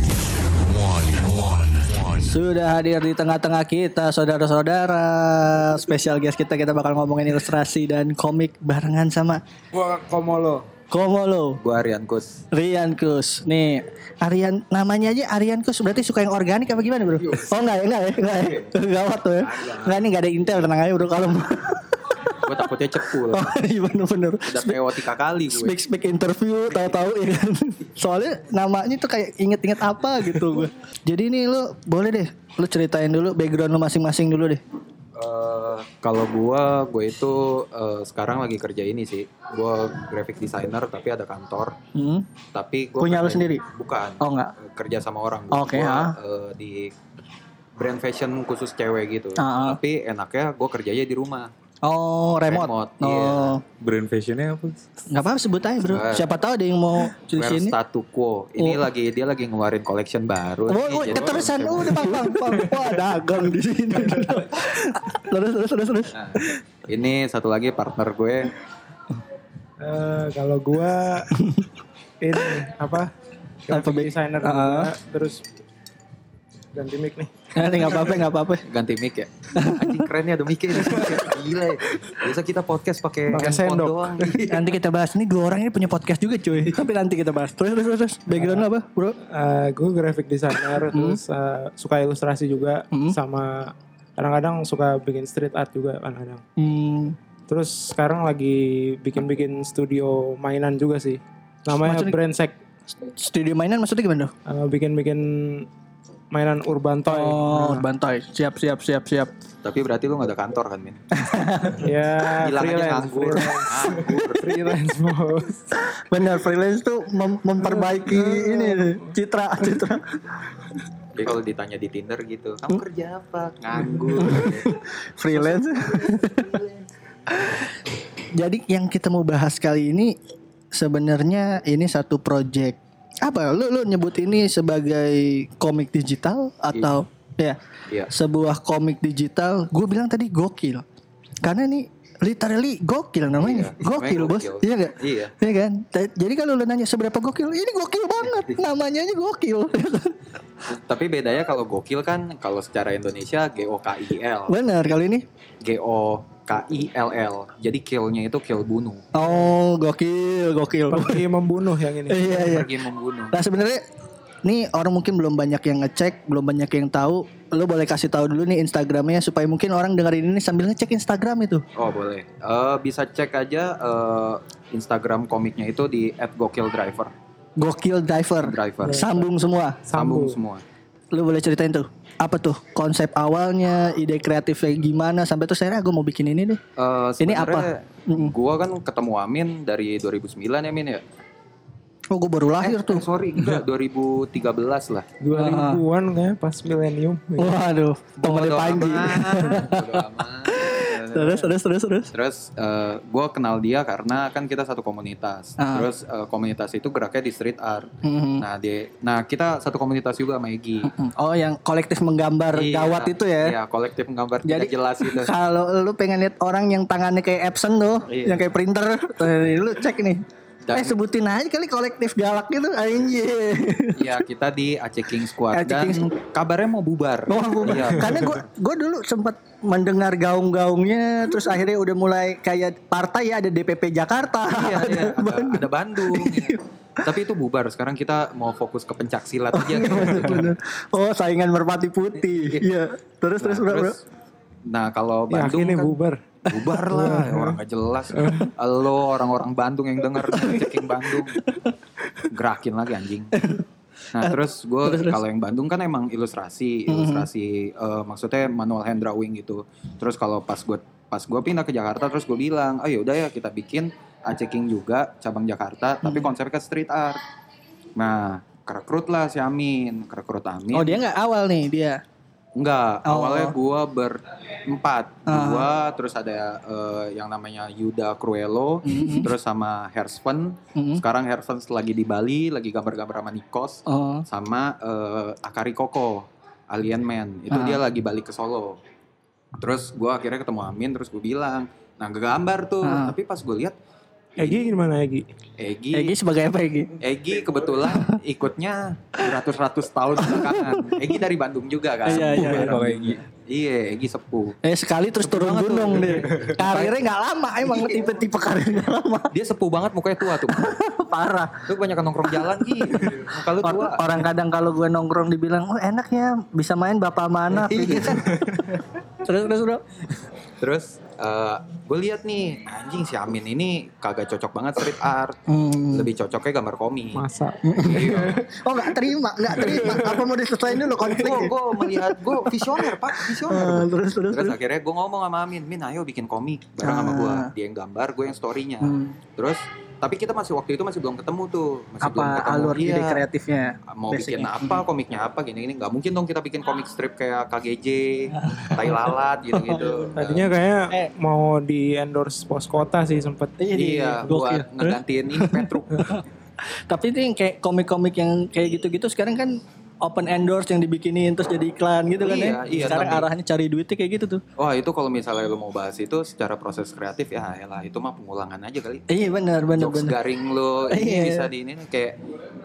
one, one, one. Sudah hadir di tengah-tengah kita saudara-saudara. Spesial guest kita kita bakal ngomongin ilustrasi dan komik barengan sama Gua Komolo. Komolo. Gue Aryan Kus. Rian Kus. Nih, Aryan namanya aja Aryan Kus berarti suka yang organik apa gimana, Bro? Oh enggak ya, enggak ya, enggak ya. Gawat tuh ya. Enggak nih enggak ada intel tenang aja, Bro. Kalau Gue takutnya cepu *laughs* Oh, iya bener-bener. Udah PO tiga kali gue. Speak speak interview tahu-tahu ya kan. Soalnya namanya tuh kayak inget-inget apa gitu gue. Jadi nih lu boleh deh lu ceritain dulu background lu masing-masing dulu deh. Eh, kalau gue, gue itu eh, sekarang lagi kerja ini sih. Gue graphic designer tapi ada kantor. Hmm. Tapi gue Punya lu sendiri? Bukan. Oh, enggak. Kerja sama orang. Oke, Gua, ha. eh, di brand fashion khusus cewek gitu. Ah, ah. Tapi enaknya gue kerjanya di rumah. Oh, remote. Remote, oh, iya. Brand fashionnya apa? nggak apa-apa sebut aja, Bro. Eh. Siapa tahu ada yang mau di Wear sini. Statu Quo. Ini Oh. lagi dia lagi ngeluarin collection baru. Oh, nih, oh, keterusan udah bang, bang, bang. Wah, dagang di sini. terus, terus, terus, terus. Nah, ini satu lagi partner gue Eh, kalau gua *laughs* ini apa? Graphic Be? designer juga, terus ganti mic nih. *laughs* Nanti nggak apa-apa, nggak apa-apa. ganti mic ya. Anjing keren ya ada mic ini. Gila ya. Biasa kita podcast pakai sendok. doang. *laughs* Nanti kita bahas ini dua orang ini punya podcast juga cuy. *laughs* Tapi nanti kita bahas. Terus terus terus. Background apa, Bro? Eh, gue graphic designer, terus eh, suka ilustrasi juga, Hmm. sama kadang-kadang suka bikin street art juga kadang-kadang. Hmm. Terus sekarang lagi bikin-bikin studio mainan juga sih. Namanya Maksudnya- Brandsec. Studio mainan maksudnya gimana? Eh, bikin-bikin mainan urban toy. Oh, bantai. Siap, siap, siap, siap. Tapi berarti lu gak ada kantor kan, Min? *laughs* Ya, freelance, nganggur. freelance, Nganggur. freelance bos. Benar, freelance tuh mem- memperbaiki ini citra, citra. Jadi kalau ditanya di Tinder gitu, kamu kerja apa? Nganggur. *laughs* freelance. *laughs* Jadi yang kita mau bahas kali ini sebenarnya ini satu project apa? Lu lu nyebut ini sebagai komik digital atau ya Iya. sebuah komik digital? Gue bilang tadi gokil. Karena ini literally gokil namanya. Iya, gokil namanya bos. gokil. iya gak Iya. Iya kan? Jadi kalau lu nanya seberapa gokil ini gokil banget. *laughs* Namanya aja gokil. *laughs* Tapi bedanya kalau gokil kan kalau secara Indonesia G O K I L. benar kali ini. G O K I L L. Jadi killnya itu kill bunuh. oh gokil gokil Pergi membunuh yang ini. iya iya Pergi membunuh. Nah sebenarnya nih orang mungkin belum banyak yang ngecek, belum banyak yang tahu. Lo boleh kasih tahu dulu nih Instagramnya supaya mungkin orang dengerin ini sambil ngecek Instagram itu. Oh boleh. Eh, bisa cek aja eh, Instagram komiknya itu di @gokildriver. Gokil Diver. Driver. Sambung semua. Sambung semua. Lo boleh ceritain tuh apa tuh konsep awalnya, ide kreatifnya gimana sampai tuh saya gue mau bikin ini deh. Eh, Ini apa? Gua kan ketemu Amin dari 2009 ya Min ya. Oh gue baru lahir Eh, tuh. sorry, enggak *laughs* 2013 lah. 2000-an kayak pas milenium. Waduh, temennya Panji. *laughs* terus terus terus terus. Terus gue kenal dia karena kan kita satu komunitas. Ah. Terus eh, komunitas itu geraknya di street art. Mhm. Nah di, nah kita satu komunitas juga sama Egi. Oh yang kolektif menggambar Iya, gawat itu ya. Iya kolektif gambar Jadi tidak jelas itu. Kalau lu pengen lihat orang yang tangannya kayak Epson tuh, Iya. yang kayak printer, eh, lu cek nih. Dan- eh sebutin aja kali kolektif galak gitu anjir. Iya kita di Aceh King Squad Aceh dan King kabarnya mau bubar. Oh, gua- Iya. karena gue gue dulu sempat mendengar gaung-gaungnya, terus akhirnya udah mulai kayak partai ya ada DPP Jakarta, Iya, iya, ada ada, Bandung. ada Bandung. ya. Tapi itu bubar. Sekarang kita mau fokus ke pencak silat aja. gitu. Bener. Oh saingan merpati putih, iya. Terus terus Nah, bro, bro. terus, nah kalau Ya, Bandung akhirnya kan bubar. Bubar lah orang gak jelas. Lo orang-orang Bandung yang denger ceking Bandung. Gerakin lagi anjing. Nah terus gue kalau yang Bandung kan emang ilustrasi ilustrasi eh, maksudnya manual hand drawing gitu. Terus kalau pas gue pas gue pindah ke Jakarta terus gue bilang oh yaudah ya kita bikin Aceh King juga cabang Jakarta tapi konsepnya street art. Nah kerekrut lah si Amin kerekrut Amin. Oh dia nggak awal nih dia. Enggak, Oh. awalnya gua ber empat Ah. dua terus ada eh, yang namanya Yuda Cruello Mhm. terus sama Hersven Mhm. sekarang Hersven lagi di Bali lagi gambar-gambar sama Nikos Oh. sama eh, Akari Koko Alien Man itu Ah. dia lagi balik ke Solo terus gue akhirnya ketemu Amin terus gue bilang nah gambar tuh Ah. tapi pas gue lihat Egi gimana Egi? Egi Egi sebagai apa Egi? Egi kebetulan ikutnya beratus-ratus tahun belakangan. Egi dari Bandung juga kan. Iya, iya, iya. Kalau Egi. Iya, Egi sepuh. Eh sekali terus turun gunung deh. Karirnya nggak lama emang tipe-tipe karirnya nggak lama. Dia sepuh banget mukanya tua tuh. Parah. Lu banyak nongkrong jalan Gi. Muka lu Or- tua. orang kadang kalau gue nongkrong dibilang, oh enak ya bisa main bapak mana. Iya. terus terus bro. Terus gue lihat nih, anjing si Amin ini kagak cocok banget street art. Hmm. Lebih cocoknya gambar komik. Masa? Iya. Oh nggak terima, nggak terima. Apa mau diselesaikan dulu konflik? Gue gue melihat gue visioner pak, visioner. Eh, terus terus Terus terus. akhirnya gue ngomong sama Amin, Min ayo bikin komik bareng sama gue. Ah. Dia yang gambar, gue yang storynya. Hmm. Terus tapi kita masih waktu itu masih belum ketemu tuh, masih belum Apa ketemu. alur ide Iya. kreatifnya? Mau bikin apa, komiknya apa, gini-gini. Gak mungkin dong kita bikin komik strip kayak KGJ, *laughs* Tai Lalat gitu-gitu. Tadinya kayak Eh. mau di endorse pos kota sih sempet. Iya, gokil. buat ngegantiin ini Petruk. *laughs* Tapi itu yang kayak komik-komik yang kayak gitu-gitu sekarang kan open endorse yang dibikinin terus jadi iklan gitu kan Iya, ya. iya, sekarang tapi- arahnya cari duitnya kayak gitu tuh. Wah itu kalau misalnya lu mau bahas itu secara proses kreatif ya elah itu mah pengulangan aja kali. Iya benar benar benar. garing lu ini Iya. bisa di ini nih, kayak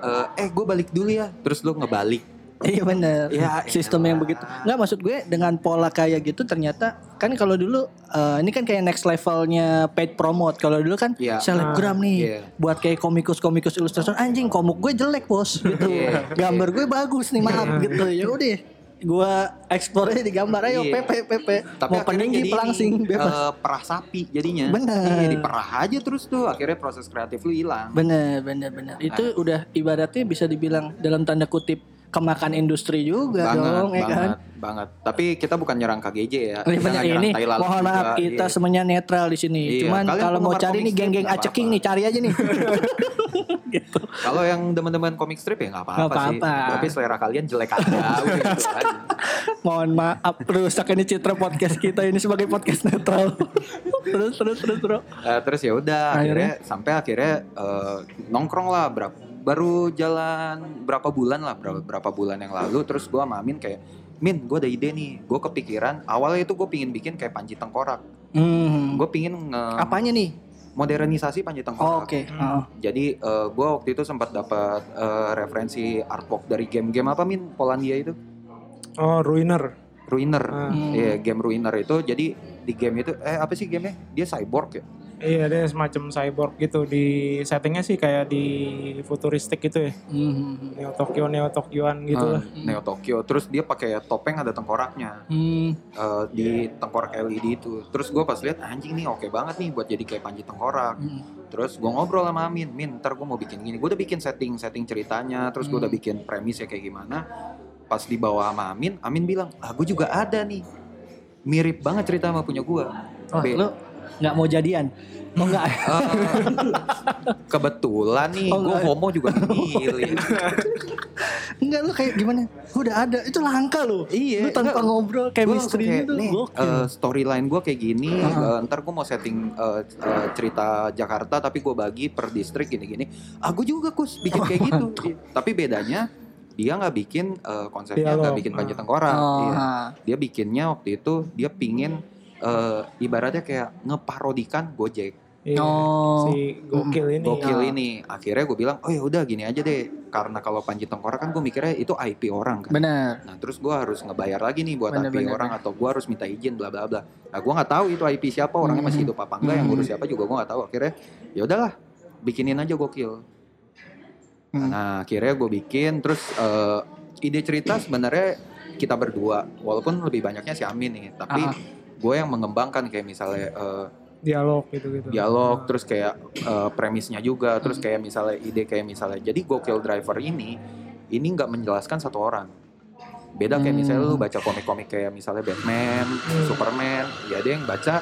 eh, eh gue balik dulu ya, terus lu ngebalik. Iya benar. Ya, Sistem yang begitu. Nggak maksud gue dengan pola kayak gitu ternyata kan kalau dulu eh, ini kan kayak next levelnya paid promote. Kalau dulu kan Iya. selebgram nih Iya. buat kayak komikus-komikus ilustrator anjing komik gue jelek bos gitu. Iya. Gambar gue bagus nih maaf gitu. Ya udah gue eksplornya di gambar ayo Iya. PP PP Tapi mau peninggi pelangsing ini, bebas. eh, perah sapi jadinya. Bener. Iya, diperah aja terus tuh akhirnya proses kreatif lu hilang. Bener bener bener. Itu Nah. udah ibaratnya bisa dibilang dalam tanda kutip kemakan industri juga banget, dong ya banget, kan. banget. Tapi kita bukan nyerang KGJ ya. Ini Kita nyerang ini. Tai Lalat Mohon maaf juga, kita iya. semuanya netral di sini. Iya, Cuman kalau mau cari nih geng-geng aceking nih cari aja nih. *laughs* gitu. Kalau yang teman-teman komik strip ya nggak apa-apa sih. Tapi selera kalian jelek aja *laughs* udah gitu aja. Mohon maaf rusak ini citra podcast kita ini sebagai podcast netral. *laughs* terus terus terus bro. Eh, terus ya udah akhirnya sampai akhirnya eh, nongkrong lah berapa baru jalan berapa bulan lah berapa berapa bulan yang lalu terus gua sama Amin kayak Min gue ada ide nih gue kepikiran awalnya itu gue pingin bikin kayak panji tengkorak Hmm. gue pingin nge Apanya nih? modernisasi panji Oh, tengkorak Oke. Oh. jadi eh, gue waktu itu sempat dapat eh, referensi artwork dari game-game apa Min Polandia itu Oh, Ruiner. Ruiner Hmm. Iya game Ruiner itu jadi di game itu eh apa sih gamenya dia cyborg ya Iya, dia semacam cyborg gitu di settingnya sih kayak di futuristik gitu ya. Hmm. Neo Tokyo, Neo Tokyoan gitu Ah, lah. Neo Tokyo terus dia pakai topeng ada tengkoraknya Hmm. eh, di tengkorak LED itu terus gue pas lihat anjing nih oke banget nih buat jadi kayak panji tengkorak Hmm. terus gue ngobrol sama Amin Min ntar gue mau bikin gini gue udah bikin setting setting ceritanya terus gue udah Hmm. bikin premisnya kayak gimana pas dibawa sama Amin Amin bilang ah gue juga ada nih mirip banget cerita sama punya gue Oh, lu nggak mau jadian? Oh enggak. kebetulan nih Oh, gue homo juga milih enggak lu kayak gimana? Udah ada. Itu langka lu. Iya, Lu tanpa enggak. ngobrol chemistry kayak, gitu. nih Gokil. eh, storyline gue kayak gini Heeh. eh, ntar gue mau setting eh, eh, cerita Jakarta tapi gue bagi per distrik gini-gini ah gue juga kus bikin kayak gitu *laughs* tapi bedanya dia nggak bikin eh, konsepnya nggak bikin panjat Ah. tengkorak Oh, Iya. dia bikinnya waktu itu dia pingin eh, ibaratnya kayak ngeparodikan Gojek Iya. Oh. Si gokil ini. gokil Ah. ini akhirnya gue bilang oh ya udah gini aja deh karena kalau Panji Tengkorak kan gue mikirnya itu IP orang kan Benar. Nah terus gue harus ngebayar lagi nih buat Bener, IP bener, orang atau gue harus minta izin bla bla bla. Nah gue nggak tahu itu IP siapa orangnya masih hidup apa enggak yang Hmm. ngurus siapa juga gue nggak tahu. Akhirnya ya udahlah bikinin aja gokil. Hmm. Nah akhirnya gue bikin terus eh, ide cerita sebenarnya kita berdua walaupun lebih banyaknya si Amin nih tapi Ah. Gue yang mengembangkan kayak misalnya eh, Dialog gitu-gitu. dialog terus kayak eh, premisnya juga terus Hmm. kayak misalnya ide kayak misalnya jadi gokil driver ini ini nggak menjelaskan satu orang beda kayak Hmm. misalnya lu baca komik-komik kayak misalnya Batman, Superman ya ada yang baca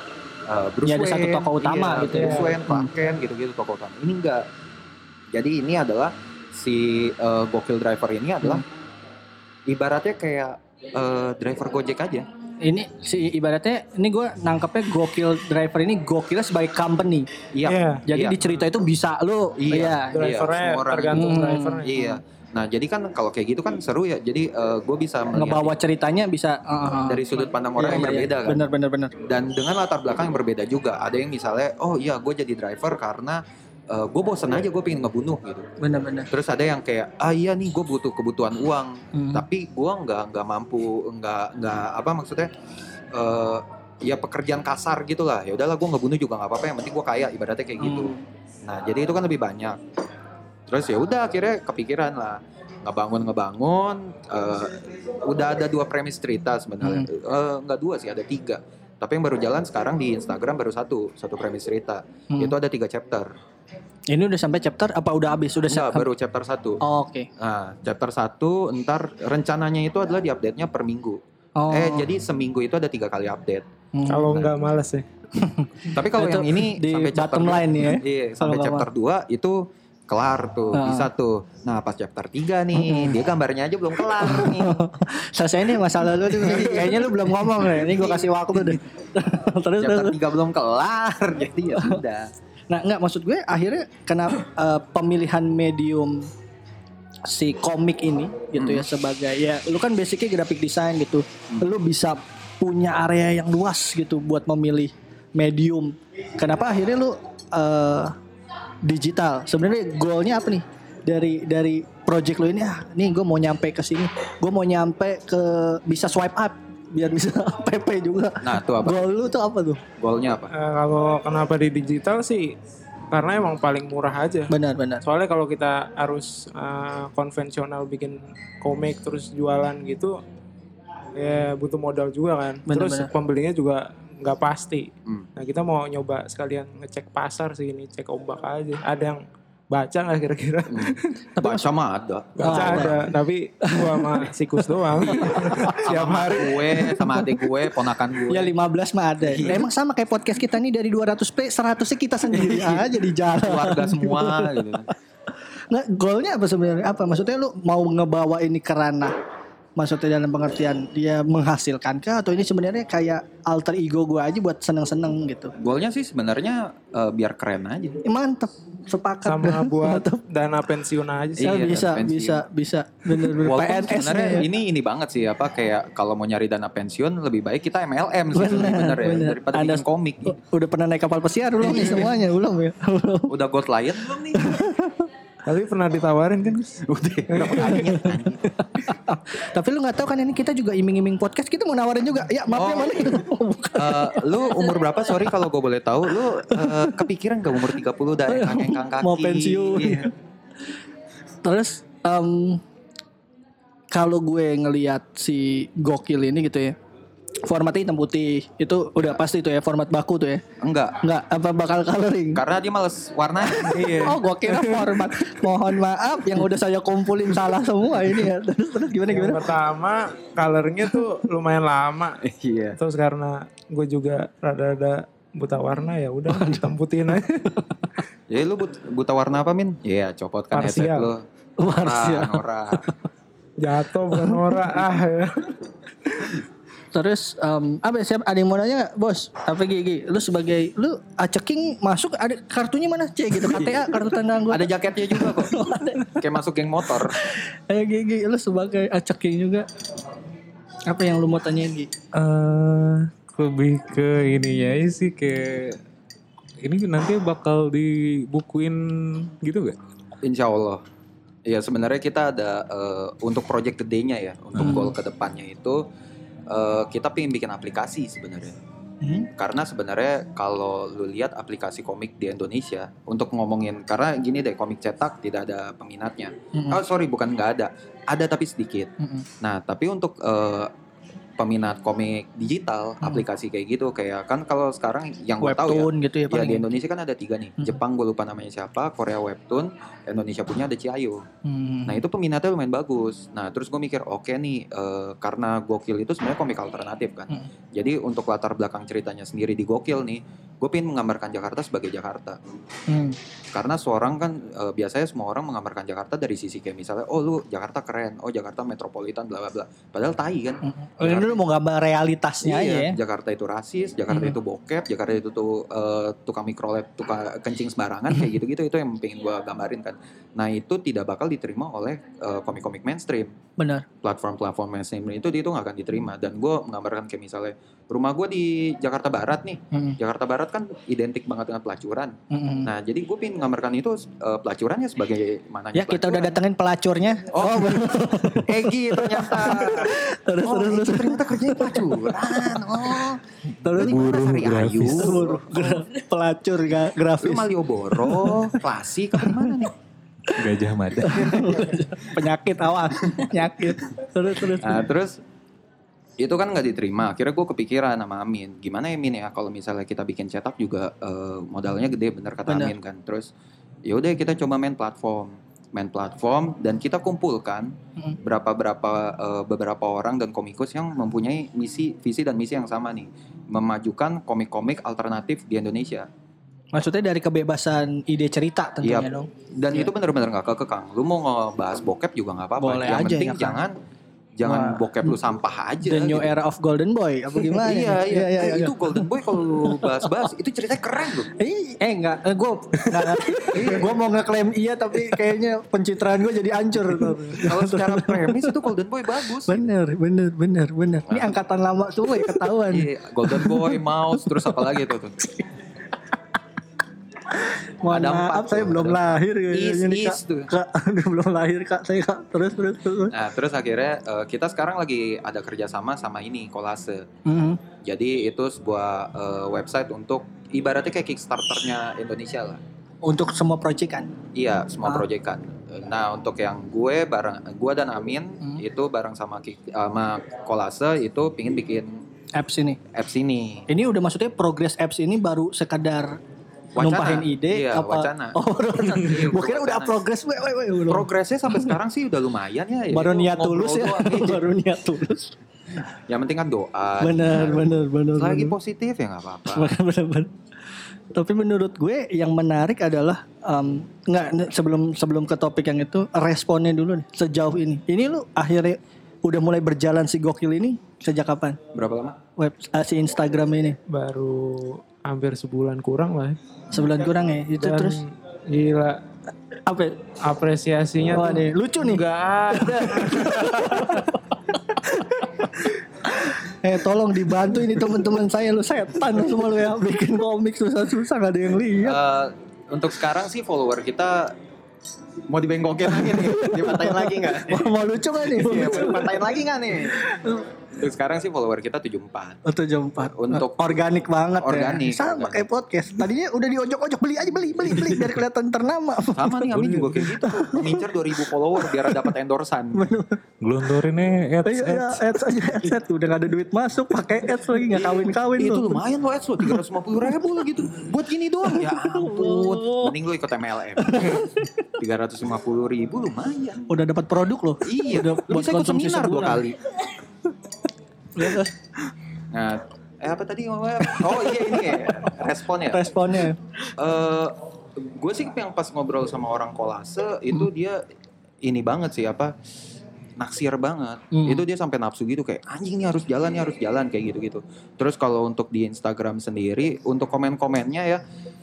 eh, Bruce Ya, ada Wayne, satu tokoh utama iya, gitu ya. Bruce Wayne, Clark Kent gitu-gitu tokoh utama ini enggak jadi ini adalah si eh, gokil driver ini adalah Hmm. ibaratnya kayak eh, driver Gojek aja ini si ibaratnya ini gue nangkepnya gokil driver ini gokilnya sebagai company. Iya. Iya. Jadi iya. di cerita itu bisa lu. Iya. Drivernya semua orang tergantung Hmm. drivernya. Iya. Nah, jadi kan kalau kayak gitu kan seru ya. Jadi gue bisa melihat ngebawa ceritanya bisa uh, dari sudut pandang orang yang berbeda kan. Bener bener bener. Dan dengan latar belakang yang berbeda juga. Ada yang misalnya, oh iya gue jadi driver karena gue bosen aja gue pengen ngebunuh gitu. Bener bener. Terus ada yang kayak, ah iya nih gue butuh kebutuhan uang, Hmm. tapi gue nggak nggak mampu, nggak nggak apa maksudnya, eh ya pekerjaan kasar gitu lah. Ya udahlah gue ngebunuh juga nggak apa-apa. Yang penting gue kaya, ibaratnya kayak gitu. Hmm. Nah jadi itu kan lebih banyak. Terus ya udah akhirnya kepikiran lah ngebangun ngebangun. eh, udah ada dua premis cerita sebenarnya. Eh, nggak dua sih, ada tiga. Tapi yang baru jalan sekarang di Instagram baru satu, satu premis cerita. Hmm. Itu ada tiga chapter. Ini udah sampai chapter apa udah habis? Udah Enggak, baru chapter satu. Oh, Oke. Nah, chapter 1 ntar rencananya itu adalah di update-nya per minggu. Oh. Eh, jadi seminggu itu ada tiga kali update. Hmm. Kalau nggak males ya. Tapi kalau yang ini di sampai chapter line ya. Iya, sampai chapter 2 itu kelar tuh, Ah. bisa tuh. Nah, pas chapter 3 nih, dia gambarnya aja belum kelar nih. *laughs* Selesai nih masalah lu tuh. *laughs* Kayaknya lu belum ngomong nih. Ini gue kasih waktu deh. *laughs* terus chapter terus. 3 belum kelar, jadi ya sudah. Nah, enggak maksud gue akhirnya kenapa eh, pemilihan medium si komik ini gitu ya sebagai ya lu kan basicnya graphic design gitu. Lu bisa punya area yang luas gitu buat memilih medium. Kenapa akhirnya lu eh, digital? Sebenarnya goalnya apa nih? Dari dari project lu ini ah, nih gue mau nyampe ke sini. Gue mau nyampe ke bisa swipe up biar bisa *laughs* PP juga. Nah, itu apa? Goal lu tuh apa tuh? Goalnya apa? Eh, kalau kenapa di digital sih? Karena emang paling murah aja. Benar benar. Soalnya kalau kita harus eh, konvensional bikin komik terus jualan gitu, ya butuh modal juga kan. Bener, terus bener. pembelinya juga nggak pasti. Hmm. Nah kita mau nyoba sekalian ngecek pasar sih ini, cek ombak aja. Ada yang baca nggak kira-kira? *laughs* Baca mah ada. Baca Oh, ada, tapi gua sama sikus doang. *laughs* Sama hari. gue, sama adik gue, ponakan gue. Ya 15 mah ada. Iya. Emang sama kayak podcast kita nih dari 200 p 100 nya kita sendiri aja di jalan. keluarga semua gitu. Nggak, goalnya apa sebenarnya? Apa maksudnya lu mau ngebawa ini ke ranah maksudnya dalam pengertian dia menghasilkan kah atau ini sebenarnya kayak alter ego gue aja buat seneng-seneng gitu. Goalnya sih sebenarnya eh, biar keren aja. Eh, mantep, sepakat. Sama *laughs* buat Mantep. dana pensiun aja sih. Ya, Iya, bisa, pensiun. bisa, bisa. Bener-bener. Walaupun PNS sebenarnya nih. ini ini banget sih apa kayak kalau mau nyari dana pensiun lebih baik kita MLM sih Bener, sebenarnya ya, bener. daripada Anda- bikin komik. Udah pernah naik kapal pesiar belum nih semuanya? Belum ya? Belum. Udah got lion belum nih? *laughs* Tapi pernah ditawarin kan? Gus? *laughs* Udah? *laughs* Tapi lu nggak tahu kan ini kita juga iming-iming podcast kita mau nawarin juga. Ya maaf ya Oh. mana? *laughs* Oh. Eh, lu umur berapa? Sorry kalau gue boleh tahu. Lu eh, kepikiran gak umur 30 udah engkang kaki? Mau pensiun. Iya. Terus em, kalau gue ngelihat si gokil ini gitu ya. Formatnya hitam putih. Itu udah pasti tuh ya format baku tuh ya. Enggak. Enggak apa bakal coloring. Karena dia males warna. Iya. *laughs* Oh, gue kira format. Mohon maaf yang udah saya kumpulin salah semua ini ya. Terus terus gimana Yang gimana? pertama, colornya tuh lumayan lama. Iya. Terus karena gue juga rada-rada buta warna ya udah hitam putihin aja. *laughs* Ya lu but- buta warna apa Min? Iya copot kan headset lu. Parsial. Nora, Nora. Jatuh bukan ora ah ya. *laughs* Terus em, apa ya, siapa ada yang mau nanya nggak, bos? Apa Gigi? Lu sebagai lu aceking masuk ada kartunya mana? C gitu KTA kartu tanda anggota. Ada jaketnya juga kok. *laughs* Kayak masuk geng motor. *laughs* Ayo Gigi, lu sebagai aceking juga. Apa yang lu mau tanya Gigi? eh lebih ke ininya sih kayak ini nanti bakal dibukuin gitu gak? Insya Allah. Ya sebenarnya kita ada eh, untuk project gede-nya ya, untuk goal ke depannya itu eh, kita pengen bikin aplikasi sebenarnya. Hmm? Karena sebenarnya kalau lu lihat aplikasi komik di Indonesia untuk ngomongin karena gini deh komik cetak tidak ada peminatnya. Mm-mm. Oh sorry bukan nggak ada, ada tapi sedikit. Mm-mm. Nah tapi untuk eh, peminat komik digital aplikasi kayak gitu kayak kan kalau sekarang yang gue tahu ya gitu ya Ya di Indonesia kan ada tiga nih. Hmm. Jepang gue lupa namanya siapa, Korea Webtoon, Indonesia punya ada Ciayo. Hmm. Nah itu peminatnya lumayan bagus. Nah terus gue mikir oke nih eh, karena Gokil itu sebenarnya komik alternatif kan. Hmm. Jadi untuk latar belakang ceritanya sendiri di Gokil nih, gue pengen menggambarkan Jakarta sebagai Jakarta Hmm. karena seorang kan eh, biasanya semua orang menggambarkan Jakarta dari sisi kayak misalnya oh lu Jakarta keren oh Jakarta metropolitan bla bla bla padahal tai kan Oh, ini lu mau gambar realitasnya aja ya. Iya, Jakarta itu rasis, Jakarta Mhm. itu bokep, Jakarta itu tuh eh, tukang mikrolet, tukang kencing sembarangan kayak gitu-gitu itu yang pengen gua gambarin kan. Nah itu tidak bakal diterima oleh eh, komik-komik mainstream, Benar. platform-platform mainstream itu itu nggak akan diterima. Dan gue menggambarkan kayak misalnya rumah gue di Jakarta Barat nih, Mm-mm. Jakarta Barat kan identik banget dengan pelacuran. Mm-mm. Nah jadi gue pengen menggambarkan itu eh, pelacurannya sebagai mana Ya kita udah datengin pelacurnya. Oh, *laughs* Egi ternyata. Terus, oh, terus, Egi terus. ternyata kerjanya pelacuran. Oh. Terus Lu di mana Sari Ayu? Buruh, gra- pelacur ga- Lu grafis Malioboro, klasik apa gimana nih? Gajah Mada. *laughs* penyakit awas penyakit terus terus Nah, terus itu kan nggak diterima. Akhirnya gue kepikiran sama Amin, gimana ya Min ya kalau misalnya kita bikin cetak juga eh, modalnya gede bener kata Bener. Amin kan. Terus ya udah kita coba main platform, main platform dan kita kumpulkan Mm. berapa berapa eh, beberapa orang dan komikus yang mempunyai misi visi dan misi yang sama nih, memajukan komik-komik alternatif di Indonesia. maksudnya dari kebebasan ide cerita tentunya Iya. dong Dan itu bener-bener gak kekekang. Lu mau ngebahas bokep juga nggak apa-apa. Boleh yang aja, penting ya kan? Jangan Wah. bokep lu sampah aja. the new gitu. era of golden boy apa *laughs* gimana iya, iya, iya, Eh, Itu Golden Boy kalau lu bahas-bahas itu ceritanya keren loh. Eh, eh enggak, eh, gue *laughs* gue mau ngeklaim iya tapi kayaknya pencitraan gue jadi hancur. *laughs* Kalau secara premis itu Golden Boy bagus. bener, bener, bener, bener. Ini angkatan lama semua ya ketahuan. Iya, Golden Boy, Mouse, terus apa lagi tuh? tuh. Mohon Ada maaf, empat saya belum ada. lahir Is, kayaknya nih, is kak. tuh. Kak, *laughs* belum lahir kak, saya kak. Terus, terus, terus. Nah, terus akhirnya eh, kita sekarang lagi ada kerjasama sama ini Kolase. Mhm. Jadi itu sebuah eh, website untuk ibaratnya kayak Kickstarternya Indonesia lah. Untuk semua project kan. Iya, semua Ah. proyekan. Nah, untuk yang gue bareng gue dan Amin Hmm. itu bareng sama sama Kolase itu pingin bikin Apps ini. apps ini. Ini udah maksudnya progress apps ini baru sekadar Wacana. numpahin ide Iya, apa? wacana. *laughs* Oh, Iya, kira udah. Weh, weh, weh, belum. Progresnya sampai sekarang sih udah lumayan ya. ya baru niat ngobrol tulus ya. doang. Iya, *laughs* baru niat tulus. Yang penting kan doa. Bener, bener, bener. Selagi bener. positif ya nggak apa-apa. *laughs* Bener-bener. Tapi menurut gue yang menarik adalah em, nggak sebelum sebelum ke topik yang itu responnya dulu nih sejauh ini. Ini lu akhirnya udah mulai berjalan si gokil ini sejak kapan? Berapa lama? Web eh, si Instagram ini Baru hampir sebulan kurang lah. ya. sebulan kurang ya itu Dan terus gila apa? ya? apresiasinya Wah tuh nih lucu nih. nggak ada. *laughs* Eh tolong dibantu ini teman-teman saya lu setan semua lu ya bikin komik susah-susah gak ada yang lihat. Eh, untuk sekarang sih follower kita mau dibengkokin lagi nih, dipatahin lagi nggak? *laughs* Mau, mau lucu gak nih? Iya, mau dipatahin lagi nggak nih? Untuk sekarang sih follower kita 74. Atau jam 4 Untuk- organik banget Organik, ya. Sama organik. kayak podcast. Tadinya udah diojok-ojok beli aja beli beli beli biar kelihatan ternama. Sama nih Amin juga kayak gitu. Ngincer 2000 follower biar dapat endorsan. Gelontorinnya ads, Iya, iya, ads. ads aja ads, ads. udah gak ada duit masuk pakai ads lagi nggak kawin-kawin Itu lumayan loh ads lo 350 ribu lah gitu. Buat gini doang. Ya ampun. Mending lu ikut MLM. *laughs* 350 ribu lumayan. Udah dapat produk loh. Iya. Udah Lu bisa ikut konsumsi seminar dua kali. Nah, eh apa tadi? Oh iya ini ya, respon ya. Responnya. Eh, gue sih yang pas ngobrol sama orang kolase itu dia ini banget sih apa naksir banget. Hmm. Itu dia sampai nafsu gitu kayak anjing nih harus jalan nih harus jalan kayak gitu-gitu. Terus kalau untuk di Instagram sendiri untuk komen-komennya ya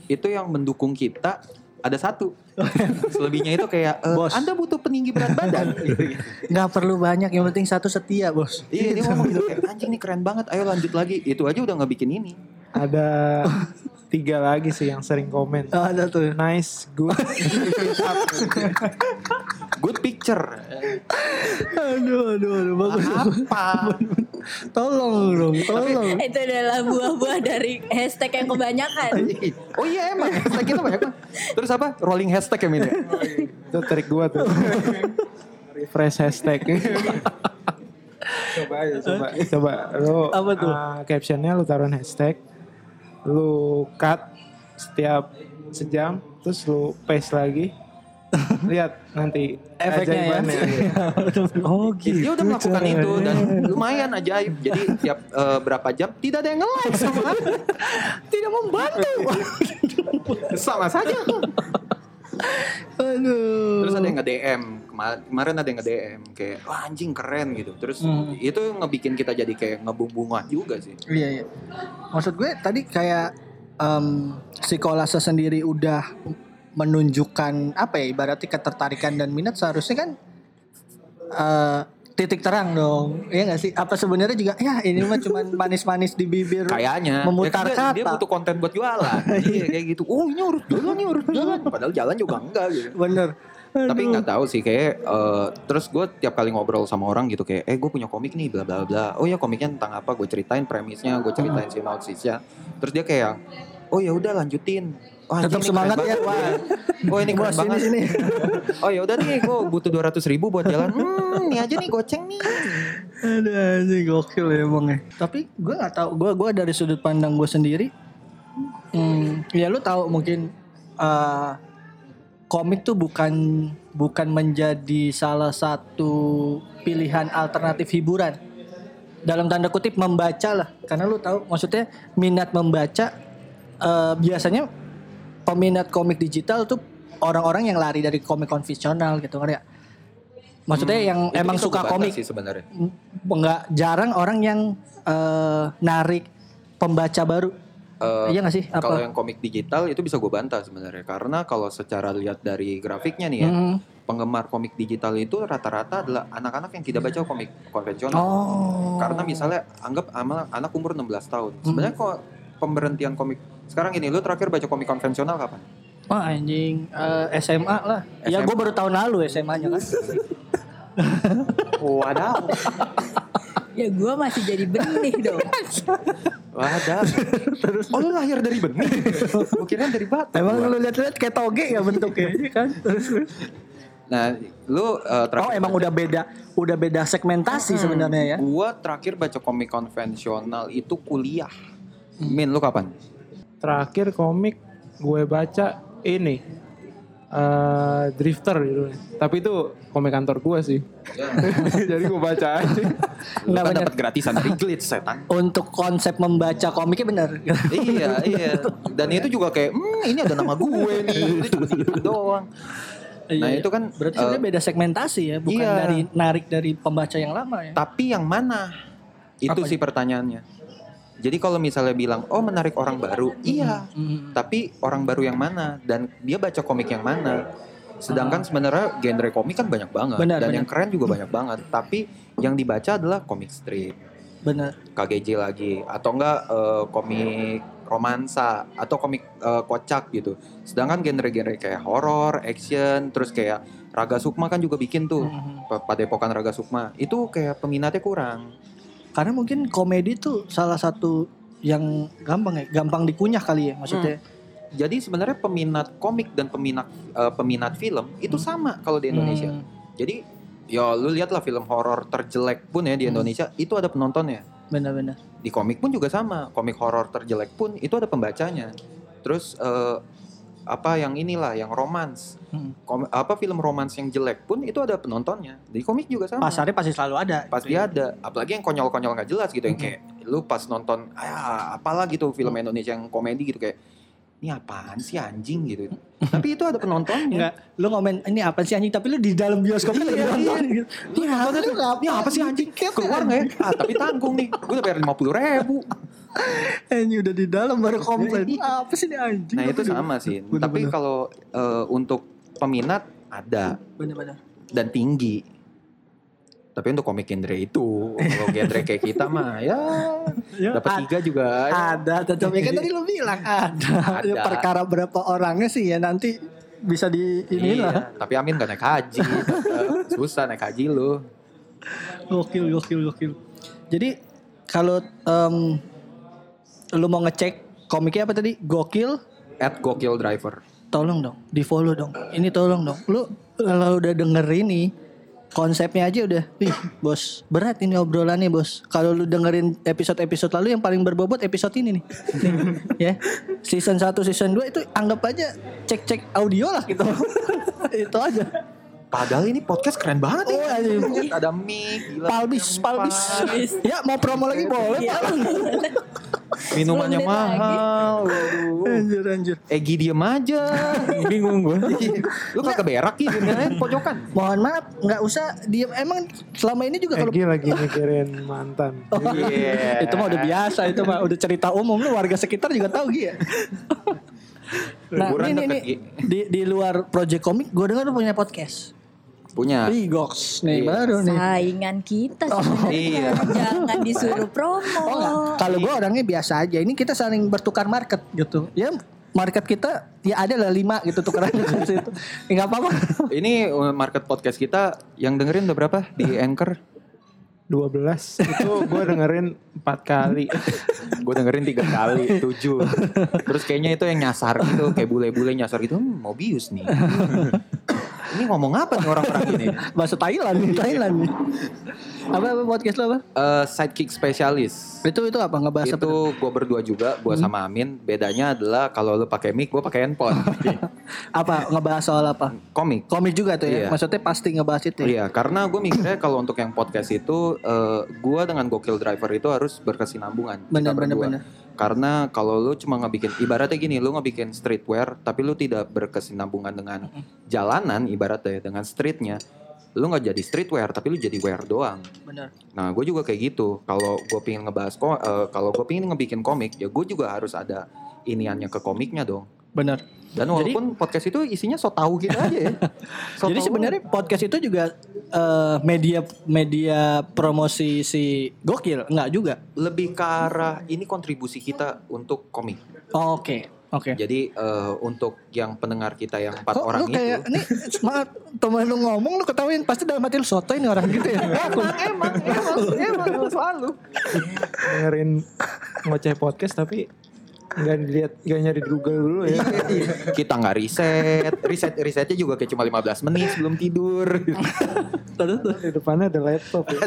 itu yang mendukung kita ada satu. *laughs* Selebihnya itu kayak eh, Bos. Anda butuh peninggi berat badan. *laughs* gitu. Nggak perlu banyak yang penting satu setia bos. Iya dia ngomong gitu kayak anjing nih keren banget. Ayo lanjut lagi. Itu aja udah nggak bikin ini. Ada tiga lagi sih yang sering komen. Oh, ada tuh. Nice, good. *laughs* Good picture. Aduh aduh aduh bagus. Apa? Tolong dong, tolong. Itu adalah buah-buah dari hashtag yang kebanyakan. Oh iya emang hashtag kita banyak banget. Terus apa? Rolling hashtag ya Min ya? Itu trik gua tuh. Refresh hashtag. coba aja, coba. Coba lu Apa tuh? uh, captionnya lu taruh hashtag. Lu cut setiap sejam terus lu paste lagi. Lihat nanti Efeknya ya. *laughs* Oh gitu. Dia udah melakukan caranya. itu dan lumayan ajaib. Jadi tiap eh, berapa jam tidak ada yang nge-like sama Tidak membantu. *laughs* sama saja. Aduh. Terus ada yang nge-DM. Kema- Kemarin ada yang nge-DM kayak wah anjing keren gitu. Terus Hmm. itu ngebikin kita jadi kayak ngebunga juga sih. Iya iya. Maksud gue tadi kayak em, si kolase sendiri udah menunjukkan apa ya ibaratnya ketertarikan dan minat seharusnya kan eh, titik terang dong. Iya gak sih? Apa sebenarnya juga ya ini mah cuman *laughs* manis-manis di bibir. Kayaknya Memutar Ya, dia, kata. dia butuh konten buat jualan. *laughs* iya kayak gitu. Oh ini harus jalan nih harus jalan. Padahal jalan juga enggak gitu. Bener. Tapi nggak tahu sih kayak eh, terus gue tiap kali ngobrol sama orang gitu kayak eh gue punya komik nih bla bla bla. Oh ya komiknya tentang apa? Gue ceritain premisnya, gue ceritain sinopsisnya. Terus dia kayak oh ya udah lanjutin. Wah, Tetap semangat ya. banget. Oh ini keren Bos, banget. sini. Oh ya udah nih gue butuh 200 ribu buat jalan. Hmm, ini aja nih goceng nih. Aduh anjing gokil ya emang ya. Tapi gue nggak tahu. Gue gua dari sudut pandang gue sendiri. Hmm, ya lu tahu mungkin eh, komik tuh bukan bukan menjadi salah satu pilihan alternatif hiburan. Dalam tanda kutip membaca lah. Karena lu tahu maksudnya minat membaca eh, biasanya peminat komik digital tuh orang-orang yang lari dari komik konvensional gitu kan ya. Maksudnya yang Itu emang suka komik sih sebenarnya. nggak jarang orang yang eh, narik pembaca baru. Eh, iya gak sih? Kalau Apa? yang komik digital itu bisa gue bantah sebenarnya karena kalau secara lihat dari grafiknya nih ya, Hmm. penggemar komik digital itu rata-rata adalah anak-anak yang tidak baca komik konvensional. Oh. Karena misalnya anggap anak umur 16 tahun. Hmm. Sebenarnya kok pemberhentian komik sekarang ini lu terakhir baca komik konvensional kapan? Wah anjing eh, SMA lah. Ya SMA. gue baru tahun lalu SMA-nya kan. *laughs* Wadah. *laughs* Ya gue masih jadi benih dong. Wadah. Oh lu lahir dari benih. *laughs* Kira dari batu. Emang lu lihat-lihat kayak toge ya bentuknya iya kan. Nah, lu uh, terakhir Oh emang baca- udah beda udah beda segmentasi sebenarnya ya. Gua terakhir baca komik konvensional itu kuliah. Min lu kapan? Terakhir komik gue baca ini eh Drifter gitu. Tapi itu komik kantor gue sih. *laughs* Jadi gue baca aja. Lu Nggak kan bener. dapat gratisan dari glitch setan. Untuk konsep membaca komiknya benar. *laughs* iya, iya. Dan itu juga kayak, hmm, ini ada nama gue nih. *laughs* Itu cuma gitu doang. Nah, Iya, itu kan berarti sebenarnya beda segmentasi ya, bukan iya. dari narik dari pembaca yang lama ya. Tapi yang mana? Itu Apa sih pertanyaannya. Jadi kalau misalnya bilang, oh menarik orang baru, iya. Hmm. Tapi orang baru yang mana? Dan dia baca komik yang mana? Sedangkan sebenarnya genre komik kan banyak banget. Benar, dan benar. yang keren juga *laughs* banyak banget. Tapi yang dibaca adalah komik strip, Benar. KGJ lagi, atau enggak eh, komik romansa atau komik eh, kocak gitu. Sedangkan genre-genre kayak horor, action, terus kayak Raga Sukma kan juga bikin tuh. Mhm. Pa- Padepokan Raga Sukma. Itu kayak peminatnya kurang. Karena mungkin komedi tuh salah satu yang gampang ya, gampang dikunyah kali ya maksudnya. Jadi sebenarnya peminat komik dan peminat eh, peminat film itu sama kalau di Indonesia. Hmm, Jadi ya lu lihatlah film horor terjelek pun ya di Hmm. Indonesia itu ada penontonnya. benar-benar. Di komik pun juga sama. Komik horor terjelek pun itu ada pembacanya. Terus eh, apa yang inilah yang romans. Hmm. Kom- apa film romans yang jelek pun itu ada penontonnya. Di komik juga sama. Pasarnya pasti selalu ada. pasti ada. Apalagi yang konyol-konyol nggak jelas gitu yang Hmm. kayak lu pas nonton ah apalah gitu film Indonesia yang komedi gitu kayak ini apaan sih anjing gitu. Tapi itu ada penontonnya. Enggak, lu ngomen ini apa sih anjing tapi lu di dalam bioskopnya lagi Iya, nonton gitu. Ini apa apa sih anjing? Keluar nggak ya? Ah, tapi tanggung nih. Gue udah bayar lima puluh ribu. Ini udah di dalam baru komplain. Apa sih ini anjing? Nah itu sama sih. Bener-bener. Tapi kalau eh, untuk peminat ada Bener-bener. dan tinggi. Tapi untuk komik genre itu, kalau genre kayak kita mah ya Ya, dapat tiga juga. ya. Ada tetap ya kan tadi lu bilang ada. Ada. Perkara berapa orangnya sih ya nanti bisa di ini lah. Iya, tapi Amin gak naik haji. Susah naik haji lu. Gokil, gokil, gokil. Jadi kalau em, lu mau ngecek komiknya apa tadi? Gokil, At Gokil Driver. tolong dong, di follow dong. Ini tolong dong. Lu kalau udah denger ini, konsepnya aja udah, wih bos berat ini obrolannya bos. Kalau lu dengerin episode-episode lalu yang paling berbobot episode ini nih, Nih, *laughs* ya season 1 season 2 itu anggap aja cek-cek audio lah gitu, *laughs* itu aja. Padahal ini podcast keren banget Oh, ya. anjing. Ada mic, gila. Palbis, palbis. Ya mau promo lagi boleh. *laughs* Iya. Minumannya mahal. Anjir anjir. Egi diem aja. *laughs* Bingung gue. Lu kagak berak gitu di pojokan. Mohon maaf, nggak usah diem. Emang selama ini juga kalau Egi lagi mikirin mantan. Iya. itu mah udah biasa itu mah udah cerita umum lu warga sekitar juga tahu Gi ya. nah ini Gi. di di luar project komik gue dengar lu punya podcast. Punya. Goks nih Iya. baru nih. Saingan kita sebenarnya. iya. Jangan disuruh promo. Oh enggak, kalau gue orangnya biasa aja. Ini kita saling bertukar market gitu. Ya market kita ya ada lah lima gitu tukeran di situ. *laughs* Ya nggak apa-apa. Ini uh, market podcast kita yang dengerin udah berapa di Anchor? 12 itu gue dengerin 4 kali. Gue dengerin tiga kali, tujuh. Terus kayaknya itu yang nyasar gitu, kayak bule-bule nyasar gitu. Hmm, Mobius nih. *laughs* Ini ngomong apa nih orang-orang ini? *laughs* Bahasa Thailand nih, Thailand nih. Apa, apa podcast lo apa? Eh, sidekick spesialis. Itu itu apa ngebahas itu gue berdua juga, gue Hmm. sama Amin. Bedanya adalah kalau lu pakai mic, gue pakai handphone. *laughs* Apa ngebahas soal apa? Komik. Komik juga tuh ya. Iya. Maksudnya pasti ngebahas itu. ya? Iya, karena gue mikirnya kalau untuk yang podcast itu, eh, gue dengan Gokil Driver itu harus berkesinambungan. benar, berdua. benar. Karena kalau lu cuma ngebikin, ibaratnya gini, lu ngebikin streetwear, tapi lu tidak berkesinambungan dengan jalanan, ibaratnya dengan streetnya, lu nggak jadi streetwear, tapi lu jadi wear doang. Benar. Nah, gue juga kayak gitu. Kalau gue pengen ngebahas, ko- eh, kalau gue pengen ngebikin komik, ya gue juga harus ada iniannya ke komiknya dong. Benar. Dan Jadi- walaupun podcast itu isinya so tahu kita aja ya. *laughs* So Jadi sebenarnya podcast itu juga eh, media media promosi si Gokil enggak juga. lebih ke arah ini kontribusi kita untuk komik. Oh, Oke. Oke. Jadi eh, untuk yang pendengar kita yang empat Kok orang lu kayak itu ini semangat temen lu ngomong lu ketawain pasti dalam hati lu soto ini orang gitu ya. emang emang emang emang selalu. dengerin ngoceh podcast tapi nggak dilihat nggak nyari di Google dulu ya. kita nggak riset, riset risetnya juga kayak cuma 15 menit sebelum tidur. Terus tuh. di depannya ada laptop ya.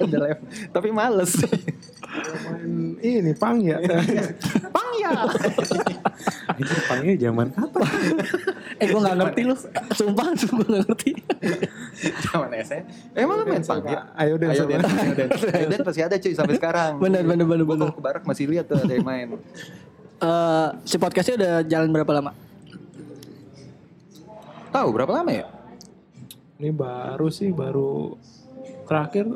Ada lab. Tapi males. Main ini pang ya. Pang ya. Ini Jepangnya zaman kapan? Eh gue gak ngerti lu Sumpah sumpah gak ngerti Zaman SMA. Emang lu main pang ya? Ayo deh Ayo sama. Den, ayo Den. Ayo Den pasti ada cuy sampai sekarang. Bener, bener, bener, Gua bener. kalau ke barak masih lihat tuh ada yang main. Eh, Si podcastnya udah jalan berapa lama? Tahu berapa lama ya? Ini baru sih baru terakhir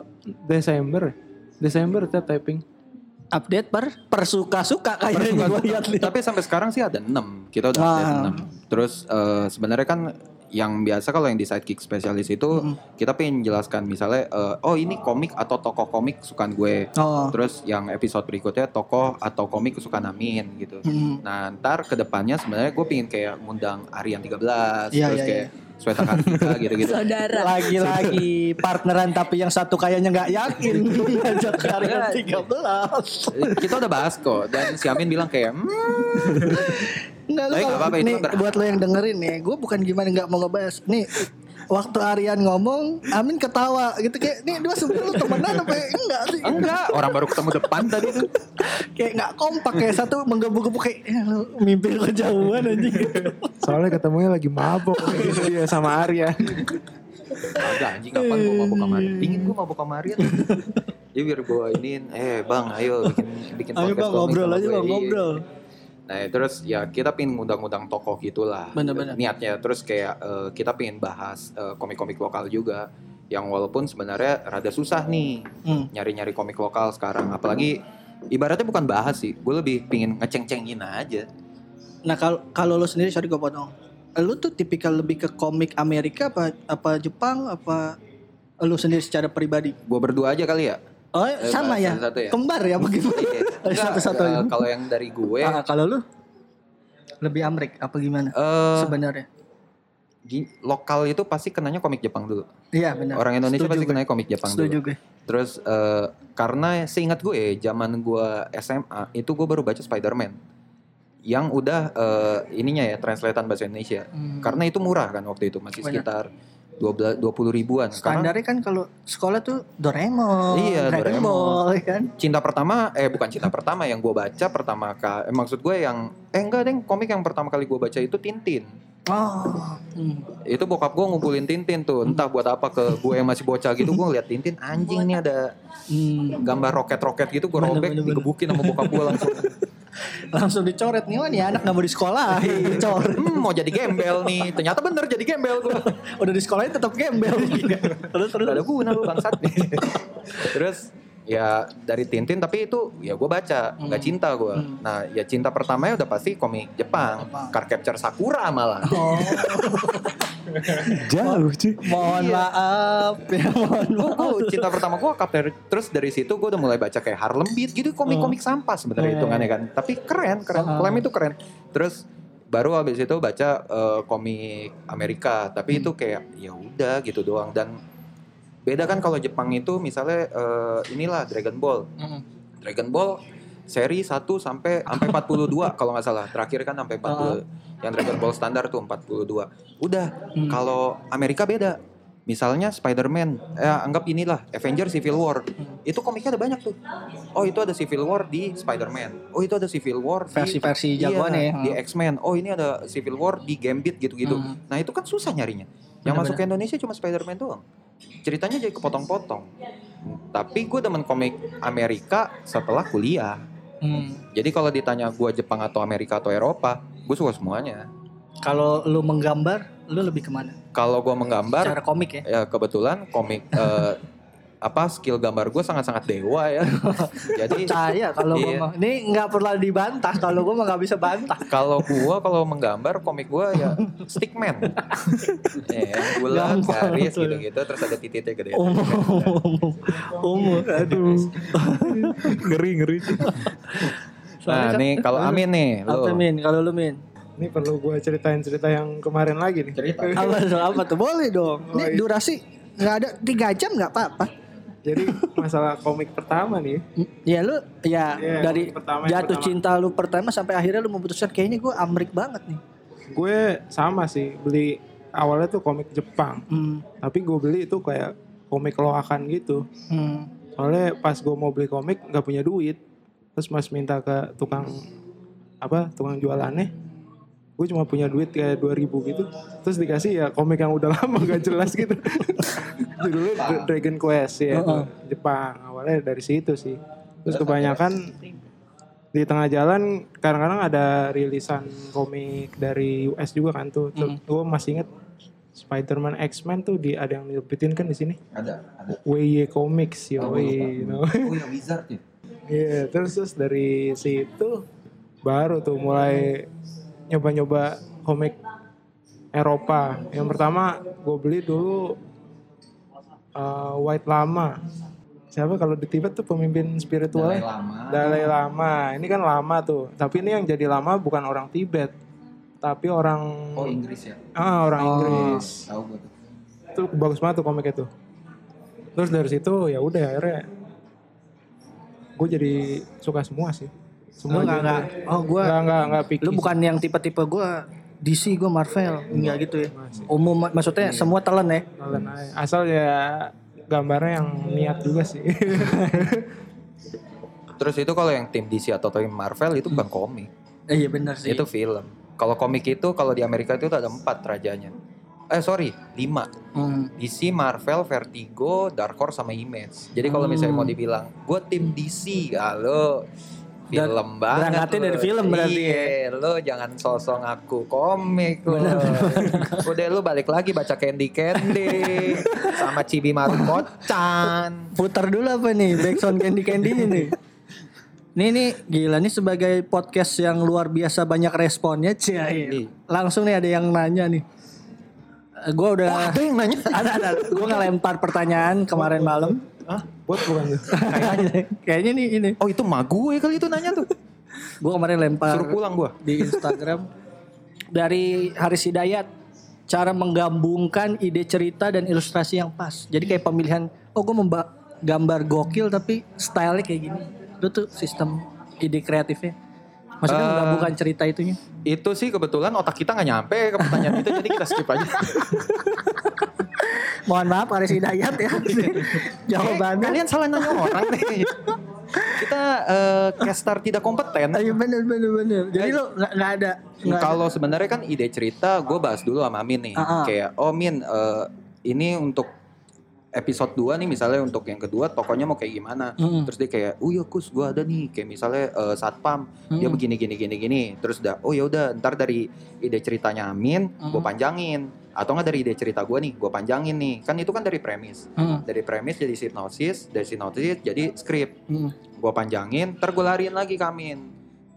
Desember. Desember kita typing. Update per per suka-suka kayaknya gue lihat lihat. Tapi sampai sekarang sih ada 6. Kita udah Ah. ada 6. Terus eh, sebenarnya kan yang biasa kalau yang di sidekick spesialis itu kita pengen jelaskan misalnya eh, oh ini komik atau tokoh komik kesukaan gue. Oh. Terus yang episode berikutnya tokoh atau komik kesukaan Amin gitu. Hmm. Nah ntar ke depannya sebenarnya gue pengen kayak ngundang Aryan 13 Iya, terus iya, kayak Sweta Kartika *laughs* gitu-gitu. Saudara. Lagi-lagi partneran tapi yang satu kayaknya nggak yakin ngajak karya 13. Eh, kita udah bahas kok dan si Amin bilang kayak hmm, Enggak lu Tapi nggak kalau- apa-apa, itu kan berhak. buat lo yang dengerin nih, gue bukan gimana nggak mau ngebahas. Nih waktu Aryan ngomong, Amin ketawa gitu kayak nih dua sebenarnya lu temenan apa? Enggak sih? enggak orang baru ketemu depan tadi tuh. Kayak nggak kompak kayak satu menggebu-gebu kayak "Ya, lu mimpi lu kejauhan anjing. Soalnya ketemunya lagi mabok dia sama Arya. Agak anjing kapan gue mabok sama Aryan Pingin gue mabok sama Aryan Ya biar gue iniin Eh bang ayo bikin, bikin Ayo podcast bang ngobrol aja gue." bang Iya. ngobrol. Nah terus ya kita pengen ngundang-ngundang tokoh gitulah Bener-bener. Niatnya Terus kayak eh, kita pengen bahas eh, komik-komik lokal juga Yang walaupun sebenarnya rada susah nih Hmm. Nyari-nyari komik lokal sekarang Apalagi ibaratnya bukan bahas sih Gue lebih pengen ngeceng-cengin aja Nah kalau kalau lo sendiri sorry gue potong. Lu tuh tipikal lebih ke komik Amerika apa apa Jepang apa lu sendiri secara pribadi? Gue berdua aja kali ya Oh Eh, sama ya? satu-satu ya? Kembar ya bagaimana? Iya. *laughs* Satu-satu? Kalau yang dari gue Ah, kalau lu lebih Amrik apa gimana eh, sebenarnya? Lokal itu pasti kenanya komik Jepang dulu. Iya benar. Orang Indonesia Setuju pasti gue. kenanya komik Jepang Setuju dulu. gue. Terus eh, karena seingat gue zaman gue SMA itu gue baru baca Spider-Man yang udah eh, ininya ya translatean bahasa Indonesia. Hmm. Karena itu murah kan waktu itu masih sekitar 12 20 ribuan. Karena Standarnya kan kalau sekolah tuh Doraemon, Iya, Dragon Doraemon. Ball, kan. cinta pertama eh bukan cinta pertama yang gue baca pertama kali eh, maksud gue yang eh enggak deng komik yang pertama kali gue baca itu Tintin Oh, hmm. itu bokap gue ngumpulin Tintin tuh entah buat apa ke gue yang masih bocah gitu gue ngeliat Tintin anjing nih ada Hmm. gambar roket-roket gitu gue robek bener, bener. digebukin sama bokap gue langsung *laughs* langsung dicoret nih, wah nih anak nggak mau di sekolah, *laughs* dicoret. hmm, mau jadi gembel nih ternyata bener jadi gembel gue *laughs* Udah di sekolahnya tetap gembel. terus terus. Gak ada guna lu bangsat terus ya dari Tintin tapi itu ya gue baca nggak cinta gue nah ya cinta pertamanya udah pasti komik Jepang. Card Capture Sakura malah. Oh, *laughs* Jauh cuy. mohon maaf. *laughs* Ya mohon gue maaf. cinta pertama gue Captain terus dari situ gue udah mulai baca kayak Harlem Beat gitu komik-komik sampah sebenarnya Oh. hitungannya kan. Tapi keren keren. Clem itu keren. Terus baru habis itu baca eh, komik Amerika. Tapi Hmm. itu kayak ya udah gitu doang. Dan beda kan kalau Jepang itu misalnya eh, inilah Dragon Ball. Hmm. Dragon Ball seri 1 sampai sampai 42 *laughs* kalau nggak salah. Terakhir kan sampai 40 yang Dragon Ball standar tuh 42 udah Hmm. kalau Amerika beda. Misalnya Spider-Man ya anggap inilah Avengers Civil War. Itu komiknya ada banyak tuh. Oh itu ada Civil War di Spider-Man. Oh itu ada Civil War Versi-versi Iya, jagoan ya. di X-Men. Oh ini ada Civil War di Gambit gitu-gitu. Hmm. nah itu kan susah nyarinya. Yang Bener-bener. masuk ke Indonesia cuma Spider-Man doang ceritanya jadi kepotong-potong tapi gue demen komik Amerika setelah kuliah Hmm. jadi kalau ditanya gue Jepang atau Amerika atau Eropa gue suka semuanya Kalau lu menggambar, lu lebih ke mana? kalau gue menggambar Cara komik ya? ya kebetulan komik eh, *laughs* apa skill gambar gue sangat-sangat dewa ya *laughs* jadi Percaya kalau gua Iya. mah. Ini nggak perlu dibantah. Kalau gua mah nggak bisa bantah. kalau gua kalau menggambar komik gua ya stickman *laughs* ya bulat garis gitu-gitu terus ada titiknya gede Umum, umum, umum. Aduh. *laughs* Ngeri ngeri. nah nih kalau Amin nih Apa lu Min? Kalau lu Min? Ini perlu gue ceritain cerita yang kemarin lagi nih. cerita Apa tuh? Apa tuh? Boleh dong. Ini durasi nggak ada tiga jam nggak apa-apa. Jadi masalah komik pertama nih. Ya lu ya Iya, dari pertama jatuh pertama. cinta lu pertama sampai akhirnya lu memutuskan kayaknya gue amrik banget nih. Gue sama sih beli awalnya tuh komik Jepang. Hmm. Tapi gue beli itu kayak komik loakan gitu. Hmm. Soalnya pas gue mau beli komik nggak punya duit. Terus mas minta ke tukang apa tukang jualannya. Gue cuma punya duit kayak 2000 gitu. Terus dikasih ya komik yang udah *laughs* lama gak jelas gitu. Judulnya Dra- Dragon Quest ya. Heeh. Jepang. Awalnya dari situ sih. Terus kebanyakan di tengah jalan kadang-kadang ada rilisan komik dari US juga kan tuh. Tuh, Gue masih inget Spider-Man X-Men tuh di ada yang nerbitin kan di sini. ada ada WY Comics yo. Oh. *laughs* Iya, oh ya wizard ya Iya, terus terus dari situ baru tuh mulai nyoba-nyoba komik Eropa. Yang pertama gue beli dulu uh, White Lama. Siapa kalau di Tibet tuh pemimpin spiritual? Dalai Lama Dalai Lama. Ini kan lama tuh. Tapi ini yang jadi lama bukan orang Tibet, tapi orang oh Inggris ya ah orang Inggris. tahu gue tuh Itu bagus banget tuh komik itu. Terus dari situ ya udah akhirnya gue jadi suka semua sih. Semua Enggak, enggak. Oh, gua Enggak, enggak, enggak picky. lu bukan yang tipe-tipe gue DC gue Marvel. Enggak. Gitu ya. Umum maksudnya semua telan ya? Kalian aja. Asal ya gambarnya yang niat juga sih. *laughs* terus itu kalau yang tim DC atau tim Marvel itu bukan komik. Eh, iya benar sih. Itu film. Kalau komik itu kalau di Amerika itu ada empat rajanya. Eh sorry lima. Hmm. DC, Marvel, Vertigo, Dark Horse sama Image. Jadi kalau misalnya mau dibilang, gue tim DC, ya film banget. berangkatnya lo. dari film berarti ya. Iya, lo jangan sosok aku komik lo. Udah lo balik lagi baca Candy Candy sama Cibi Maru Kocan. putar dulu apa nih backsound candy candy ini nih Nih nih gila nih sebagai podcast yang luar biasa banyak responnya cia Iya. langsung nih ada yang nanya nih gue udah Ada yang nanya. *laughs* ada ada gue ngelempar pertanyaan kemarin malam Hah? Buat bukan kayaknya kayaknya nih ini Oh itu mah gue kali itu nanya tuh. gue kemarin lempar Suruh pulang gue. di Instagram dari Haris Hidayat cara menggabungkan ide cerita dan ilustrasi yang pas jadi kayak pemilihan oh gue memba gambar gokil tapi stylenya kayak gini itu tuh sistem ide kreatifnya maksudnya Eh, menggabungkan cerita itunya Itu sih kebetulan otak kita nggak nyampe ke pertanyaan itu jadi kita skip aja. *laughs* Mohon maaf Aris Hidayat ya. *laughs* Jawabannya. Kalian salah nanya orang nih. Kita eh, caster tidak kompeten. Ayo bener bener bener. Jadi lu nggak nggak ada. Kalau sebenarnya kan ide cerita gue bahas dulu sama Min nih. Ah, ah. Kayak oh Min eh, ini untuk episode 2 nih misalnya untuk yang kedua tokonya mau kayak gimana. Mm. Terus dia kayak, "Oh ya Kus, gue ada nih kayak misalnya eh, satpam, dia Mm. begini gini gini gini." Terus udah, "Oh ya udah, ntar dari ide ceritanya Amin, gue Mm. panjangin." Atau nggak dari ide cerita gue nih, gue panjangin nih. Kan itu kan dari premis. Mm. Dari premis jadi sinopsis, dari sinopsis jadi skrip. Mm. Gue panjangin, ntar gue lariin lagi ke Amin.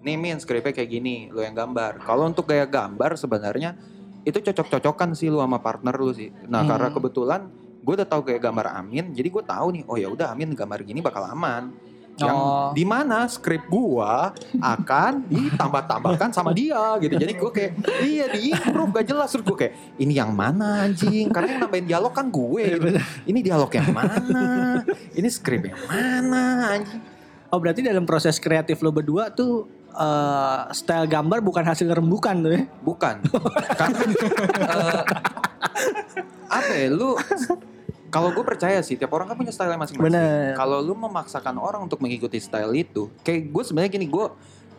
Nih Min, skripnya kayak gini, lu yang gambar. Kalau untuk gaya gambar sebenarnya itu cocok-cocokan sih lu sama partner lu sih. Nah Hmm. karena kebetulan gue udah tahu gaya gambar Amin, jadi gue tahu nih, oh ya udah Amin gambar gini bakal aman. Yang Oh. di mana skrip gua akan *laughs* ditambah-tambahkan sama dia gitu. Jadi gue kayak iya di improve gak jelas terus gue kayak ini yang mana anjing? Karena yang nambahin dialog kan gue. gitu. Ini dialog yang mana? Ini skrip yang mana anjing? Oh berarti dalam proses kreatif lo berdua tuh eh, style gambar bukan hasil rembukan tuh ya? Bukan. Karena eh, apa ya lu kalau gue percaya sih tiap orang kan punya style masing-masing. Kalau lu memaksakan orang untuk mengikuti style itu, kayak gue sebenarnya gini gue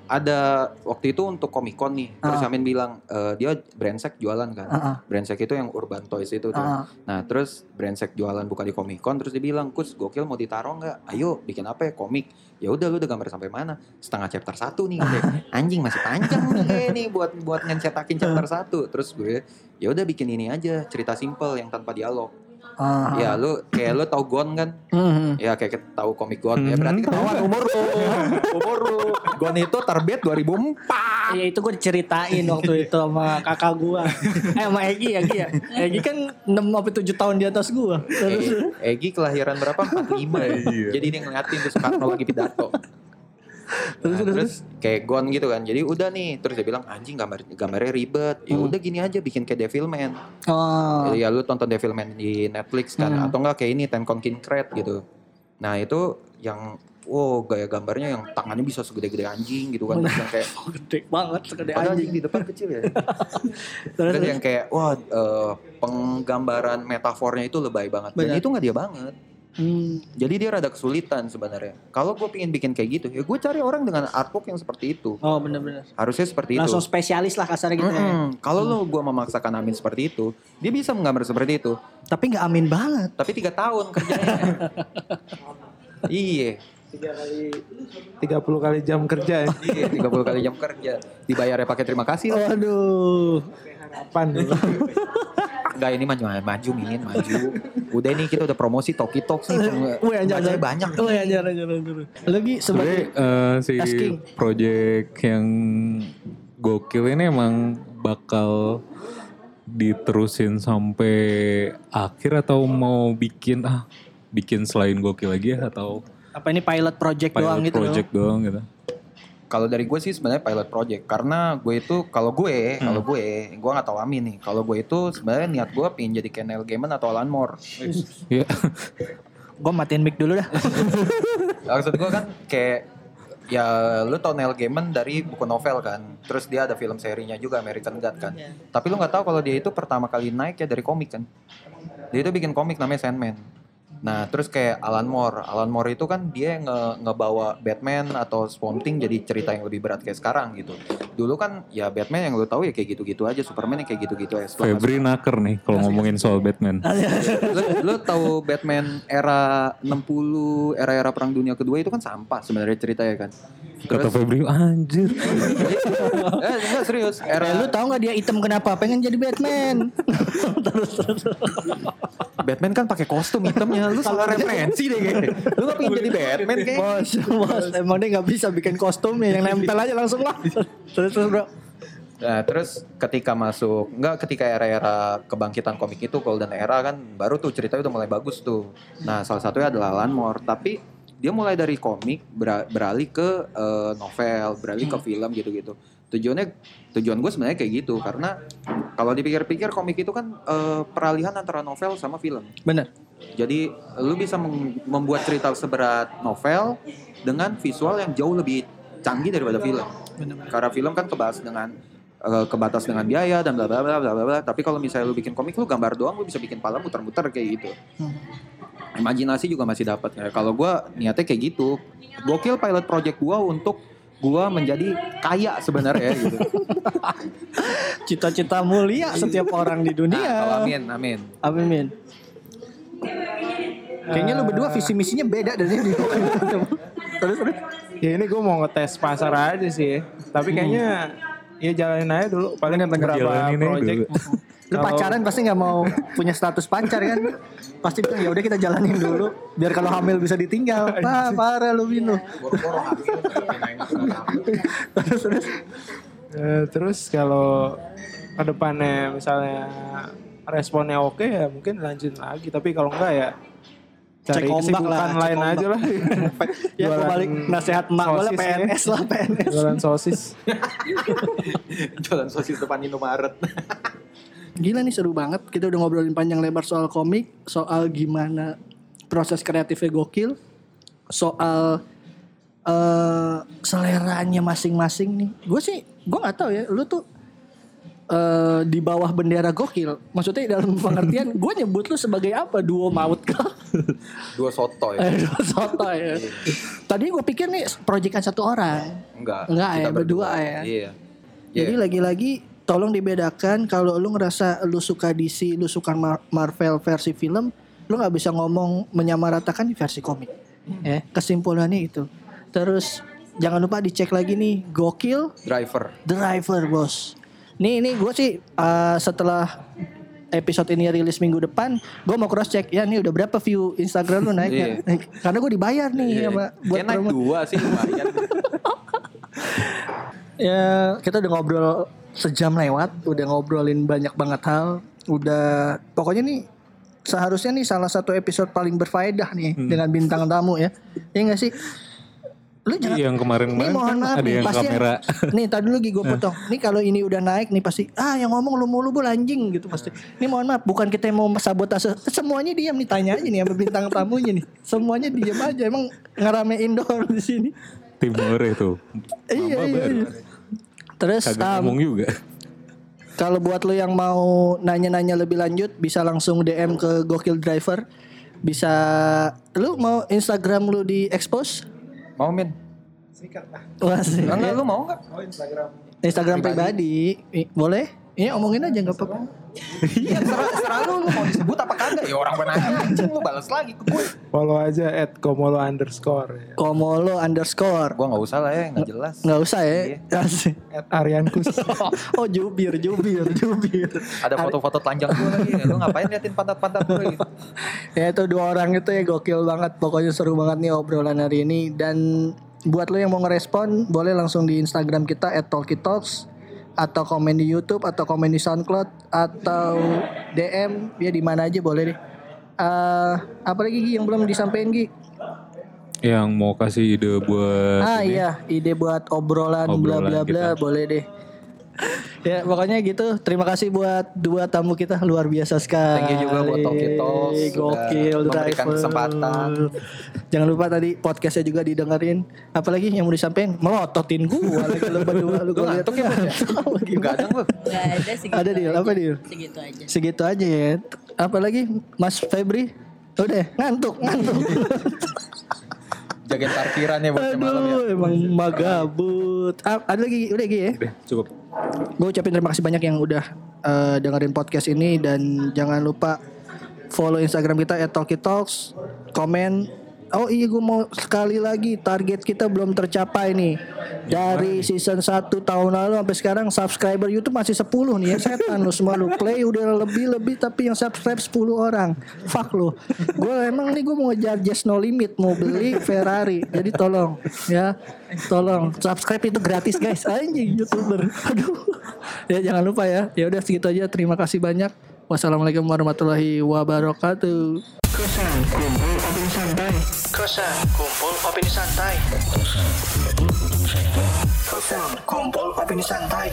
ada waktu itu untuk Comic Con nih, terus Ah. Amin bilang eh, dia Brandsack jualan kan. Ah, ah. Brandsack itu yang Urban Toys itu tuh. Ah, Nah terus Brandsack jualan buka di Comic Con terus dia bilang Kus gokil mau ditaruh nggak? Ayo bikin apa ya komik? Ya udah lu udah gambar sampai mana? Setengah chapter satu nih. *laughs* Anjing masih panjang nih nih buat buat ngecetakin chapter satu. Terus gue ya udah bikin ini aja cerita simple yang tanpa dialog. Ah. Ya lu kayak lu tau Gon kan? Mhm. Ya kayak tahu komik Gon. Ya Mhm. berarti ketahuan umur lu. umur lu. Gon itu terbit 2004. Iya itu gue diceritain waktu itu sama kakak gue Eh sama Egi ya Egi ya Egi kan 6 sampai 7 tahun di atas gue Terus Egi kelahiran berapa? 45. Jadi dia ngeliatin tuh Soekarno lagi pidato. *laughs* Nah, terus kayak Gon gitu kan. Jadi udah nih, terus dia bilang anjing gambar gambarnya ribet. Ya Hmm. udah gini aja bikin kayak Devilman. Oh Ya lu tonton Devilman di Netflix kan Hmm. atau enggak kayak ini Tenkon King Crate gitu. Nah, itu yang wow gaya gambarnya yang tangannya bisa segede-gede anjing gitu kan. Terus yang kayak *laughs* gede banget segede padahal anjing di depan kecil ya. *laughs* Terus, Terus yang kayak wah eh, penggambaran metafornya itu lebay banget. Dan Benar. itu nggak dia banget. Hmm, Jadi dia rada kesulitan sebenarnya. Kalau gue pengen bikin kayak gitu, ya gue cari orang dengan artwork yang seperti itu. Oh bener-bener Harusnya seperti Langsung itu. spesialis lah kasarnya gitu ya Mm-mm. Kalau lo gue memaksakan Amin seperti itu, dia bisa menggambar seperti itu. Tapi gak amin banget Tapi tiga tahun kerjanya. *laughs* iya, Tiga kali 30 kali jam kerja ya. iya 30 kali jam kerja. Dibayarnya pakai terima kasih lah. Waduh Harapan dulu. Enggak ini maju maju min maju. Udah nih kita udah promosi Toki Talk sih. Wih anjir anjir. banyak. Wih anjir anjir anjir Lagi Sebenarnya sebagai eh, si Asking. project yang gokil ini emang bakal diterusin sampai akhir atau mau bikin ah bikin selain gokil lagi ya atau Apa ini pilot project pilot doang gitu project doang gitu. Kalau dari gue sih sebenarnya pilot project karena gue itu kalau gue Hmm. kalau gue gue nggak tahu Amin nih kalau gue itu sebenarnya niat gue pengen jadi Ken Neil Gaiman atau Alan Moore Iya. Gue matiin mic dulu dah *laughs* maksud gue kan kayak ya lu tau Neil Gaiman dari buku novel kan terus dia ada film serinya juga American God kan Iya. tapi lu nggak tahu kalau dia itu pertama kali naik ya dari komik kan dia itu bikin komik namanya Sandman Nah terus kayak Alan Moore, Alan Moore itu kan dia yang nge ngebawa Batman atau Swamp Thing jadi cerita yang lebih berat kayak sekarang gitu. Dulu kan ya Batman yang lu tahu ya kayak gitu-gitu aja, Superman yang kayak gitu-gitu aja. Febri naker nih kalau ngomongin soal Batman. *laughs* lu, lu tahu Batman era 60 era-era perang dunia kedua itu kan sampah sebenarnya ceritanya kan. Kata Febri anjir. *laughs* eh enggak serius, era Eh, lu tahu nggak dia hitam kenapa? Pengen jadi Batman. *laughs* terus terus. Batman kan pakai kostum hitamnya. Lu salah referensi deh kayaknya. Lu gak pengen jadi Batman kayak. bos, bos, emang dia nggak bisa bikin kostumnya yang nempel aja langsung lah. Terus terus bro. Nah, terus ketika masuk enggak ketika era-era kebangkitan komik itu golden era kan baru tuh ceritanya udah mulai bagus tuh. Nah, salah satunya adalah Alan Moore, tapi dia mulai dari komik ber- beralih ke eh, novel, beralih ke film gitu-gitu. Tujuannya tujuan gue sebenarnya kayak gitu karena kalau dipikir-pikir komik itu kan eh, peralihan antara novel sama film. Bener. Jadi lu bisa mem- membuat cerita seberat novel dengan visual yang jauh lebih canggih daripada film. Karena film kan kebahas dengan eh, kebatas dengan biaya dan bla bla bla bla bla bla. Tapi kalau misalnya lu bikin komik lu gambar doang lu bisa bikin pala muter-muter kayak gitu. Imajinasi juga masih dapat ya. Kalau gua niatnya kayak gitu. Gokil pilot project gua untuk gua menjadi kaya sebenarnya gitu. *laughs* Cita-cita mulia setiap orang di dunia. Nah, kalau amin, amin. Amin. Min. Kayaknya lu berdua visi misinya beda dari ini. terus terus. Ya ini gue mau ngetes pasar aja sih. Tapi kayaknya ya jalanin aja dulu. Paling aja project. Lu Kalau- pacaran pasti nggak mau punya status pacar kan? Pasti bilang ya udah kita jalanin dulu biar kalau hamil bisa ditinggal. Wah, parah lu Min lu. terus terus. Eh, terus kalau ke depannya misalnya responnya oke ya mungkin lanjut lagi. Tapi kalau enggak ya cari Cek ombak lah, kesibukan cek lain ombak. aja lah. *laughs* Ya Jualan balik nasihat emak gue lah. PNS lah PNS. Jualan sosis. *laughs* Jualan sosis depan Indomaret. *laughs* Gila nih seru banget. Kita udah ngobrolin panjang lebar soal komik, soal gimana proses kreatifnya gokil, soal eh seleranya masing-masing nih. Gue sih, gue nggak tahu ya. Lu tuh eh di bawah bendera gokil. Maksudnya dalam pengertian, *laughs* gue nyebut lu sebagai apa? Duo maut kah? *laughs* Dua soto ya. Eh, duo soto ya. Tadi gue pikir nih proyekan satu orang. Enggak. Enggak kita ya, berdua ya. Iya. Jadi Iya. lagi-lagi tolong dibedakan kalau lu ngerasa lu suka DC, lu suka Mar- Marvel versi film, lu nggak bisa ngomong menyamaratakan di versi komik. Ya, kesimpulannya itu. Terus jangan lupa dicek lagi nih Gokil driver. Driver, Bos. Nih ini gue sih uh, setelah episode ini rilis minggu depan, gue mau cross check ya nih udah berapa view Instagram lu naiknya. Karena gue dibayar nih Iya. sama buat Kayak naik dua sih lumayan. *laughs* Ya kita udah ngobrol sejam lewat, udah ngobrolin banyak banget hal, udah pokoknya nih seharusnya nih salah satu episode paling berfaedah nih dengan bintang tamu ya. Ya enggak sih? Lu jangan Iya, yang kemarin-kemarin Nih mohon kan maaf ada nih, yang pasti kamera. nih tadi dulu gue potong. Nih kalau ini udah naik nih pasti ah yang ngomong lu mulu bul anjing gitu pasti. Nih mohon maaf bukan kita yang mau sabotase. Semuanya diam nih tanya aja nih sama bintang tamunya nih. Semuanya diam aja emang ngeramein doang di sini. Timur itu. Iya iya. iya. Terus Kagak um, ngomong juga. *laughs* kalau buat lo yang mau nanya-nanya lebih lanjut bisa langsung DM ke Gokil Driver. Bisa lu mau Instagram lu di expose? Mau min? Wah, sih. Enggak lu mau enggak? Instagram pribadi. I- Boleh? Iya omongin aja nggak apa-apa. *laughs* Iya serah, serah lu, lu mau disebut apa kagak? Ya orang benanya anjing lu balas lagi ke gue. Follow aja at komolo underscore. ya. Komolo underscore. Gua nggak usah lah ya, nggak jelas. Nggak usah ya. Asik. At Aryankus. *laughs* oh jubir, jubir, jubir. Ada foto-foto telanjang gue lagi. Lu ngapain liatin pantat-pantat gue? gitu? *laughs* ya itu dua orang itu ya gokil banget. Pokoknya seru banget nih obrolan hari ini. Dan buat lo yang mau ngerespon, boleh langsung di Instagram kita @talkitalks atau komen di YouTube atau komen di SoundCloud atau DM ya di mana aja boleh deh. Eh apa lagi Gi, yang belum disampaikan Gi? Yang mau kasih ide buat ah ini. iya, ide buat obrolan bla bla bla boleh deh. Ya pokoknya gitu. Terima kasih buat dua tamu kita luar biasa sekali. Thank you juga buat sudah Gokil memberikan driver. kesempatan. Jangan lupa tadi podcastnya juga didengerin. Apalagi yang mau disampaikan melototin gua lagi lu berdua lu gua lihat. ya, Bos, ya? *laughs* Lu. Gak ada segitu Ada deal, apa deal? Segitu aja. Segitu aja ya. Apalagi Mas Febri? Udah ngantuk, ngantuk. *laughs* Jagain parkiran ya buat malam ya. Aduh, emang magabut. Ah, ada lagi, udah lagi ya. Udah, cukup. Gue ucapin terima kasih banyak yang udah eh, dengerin podcast ini dan jangan lupa follow Instagram kita @talkitalks, komen. Oh iya gue mau sekali lagi target kita belum tercapai nih. Dari season 1 tahun lalu sampai sekarang subscriber YouTube masih 10 nih ya setan lu semua lu. Play udah lebih-lebih tapi yang subscribe 10 orang. Fuck lu. Gue emang nih gue mau ngejar just no limit mau beli Ferrari. Jadi tolong ya. Tolong subscribe itu gratis guys. Anjing YouTuber. Aduh. Ya jangan lupa ya. Ya udah segitu aja. Terima kasih banyak. Wassalamualaikum warahmatullahi wabarakatuh. Kosan kumpul opini santai. Kosan kumpul opini santai. Kosan kumpul opini santai.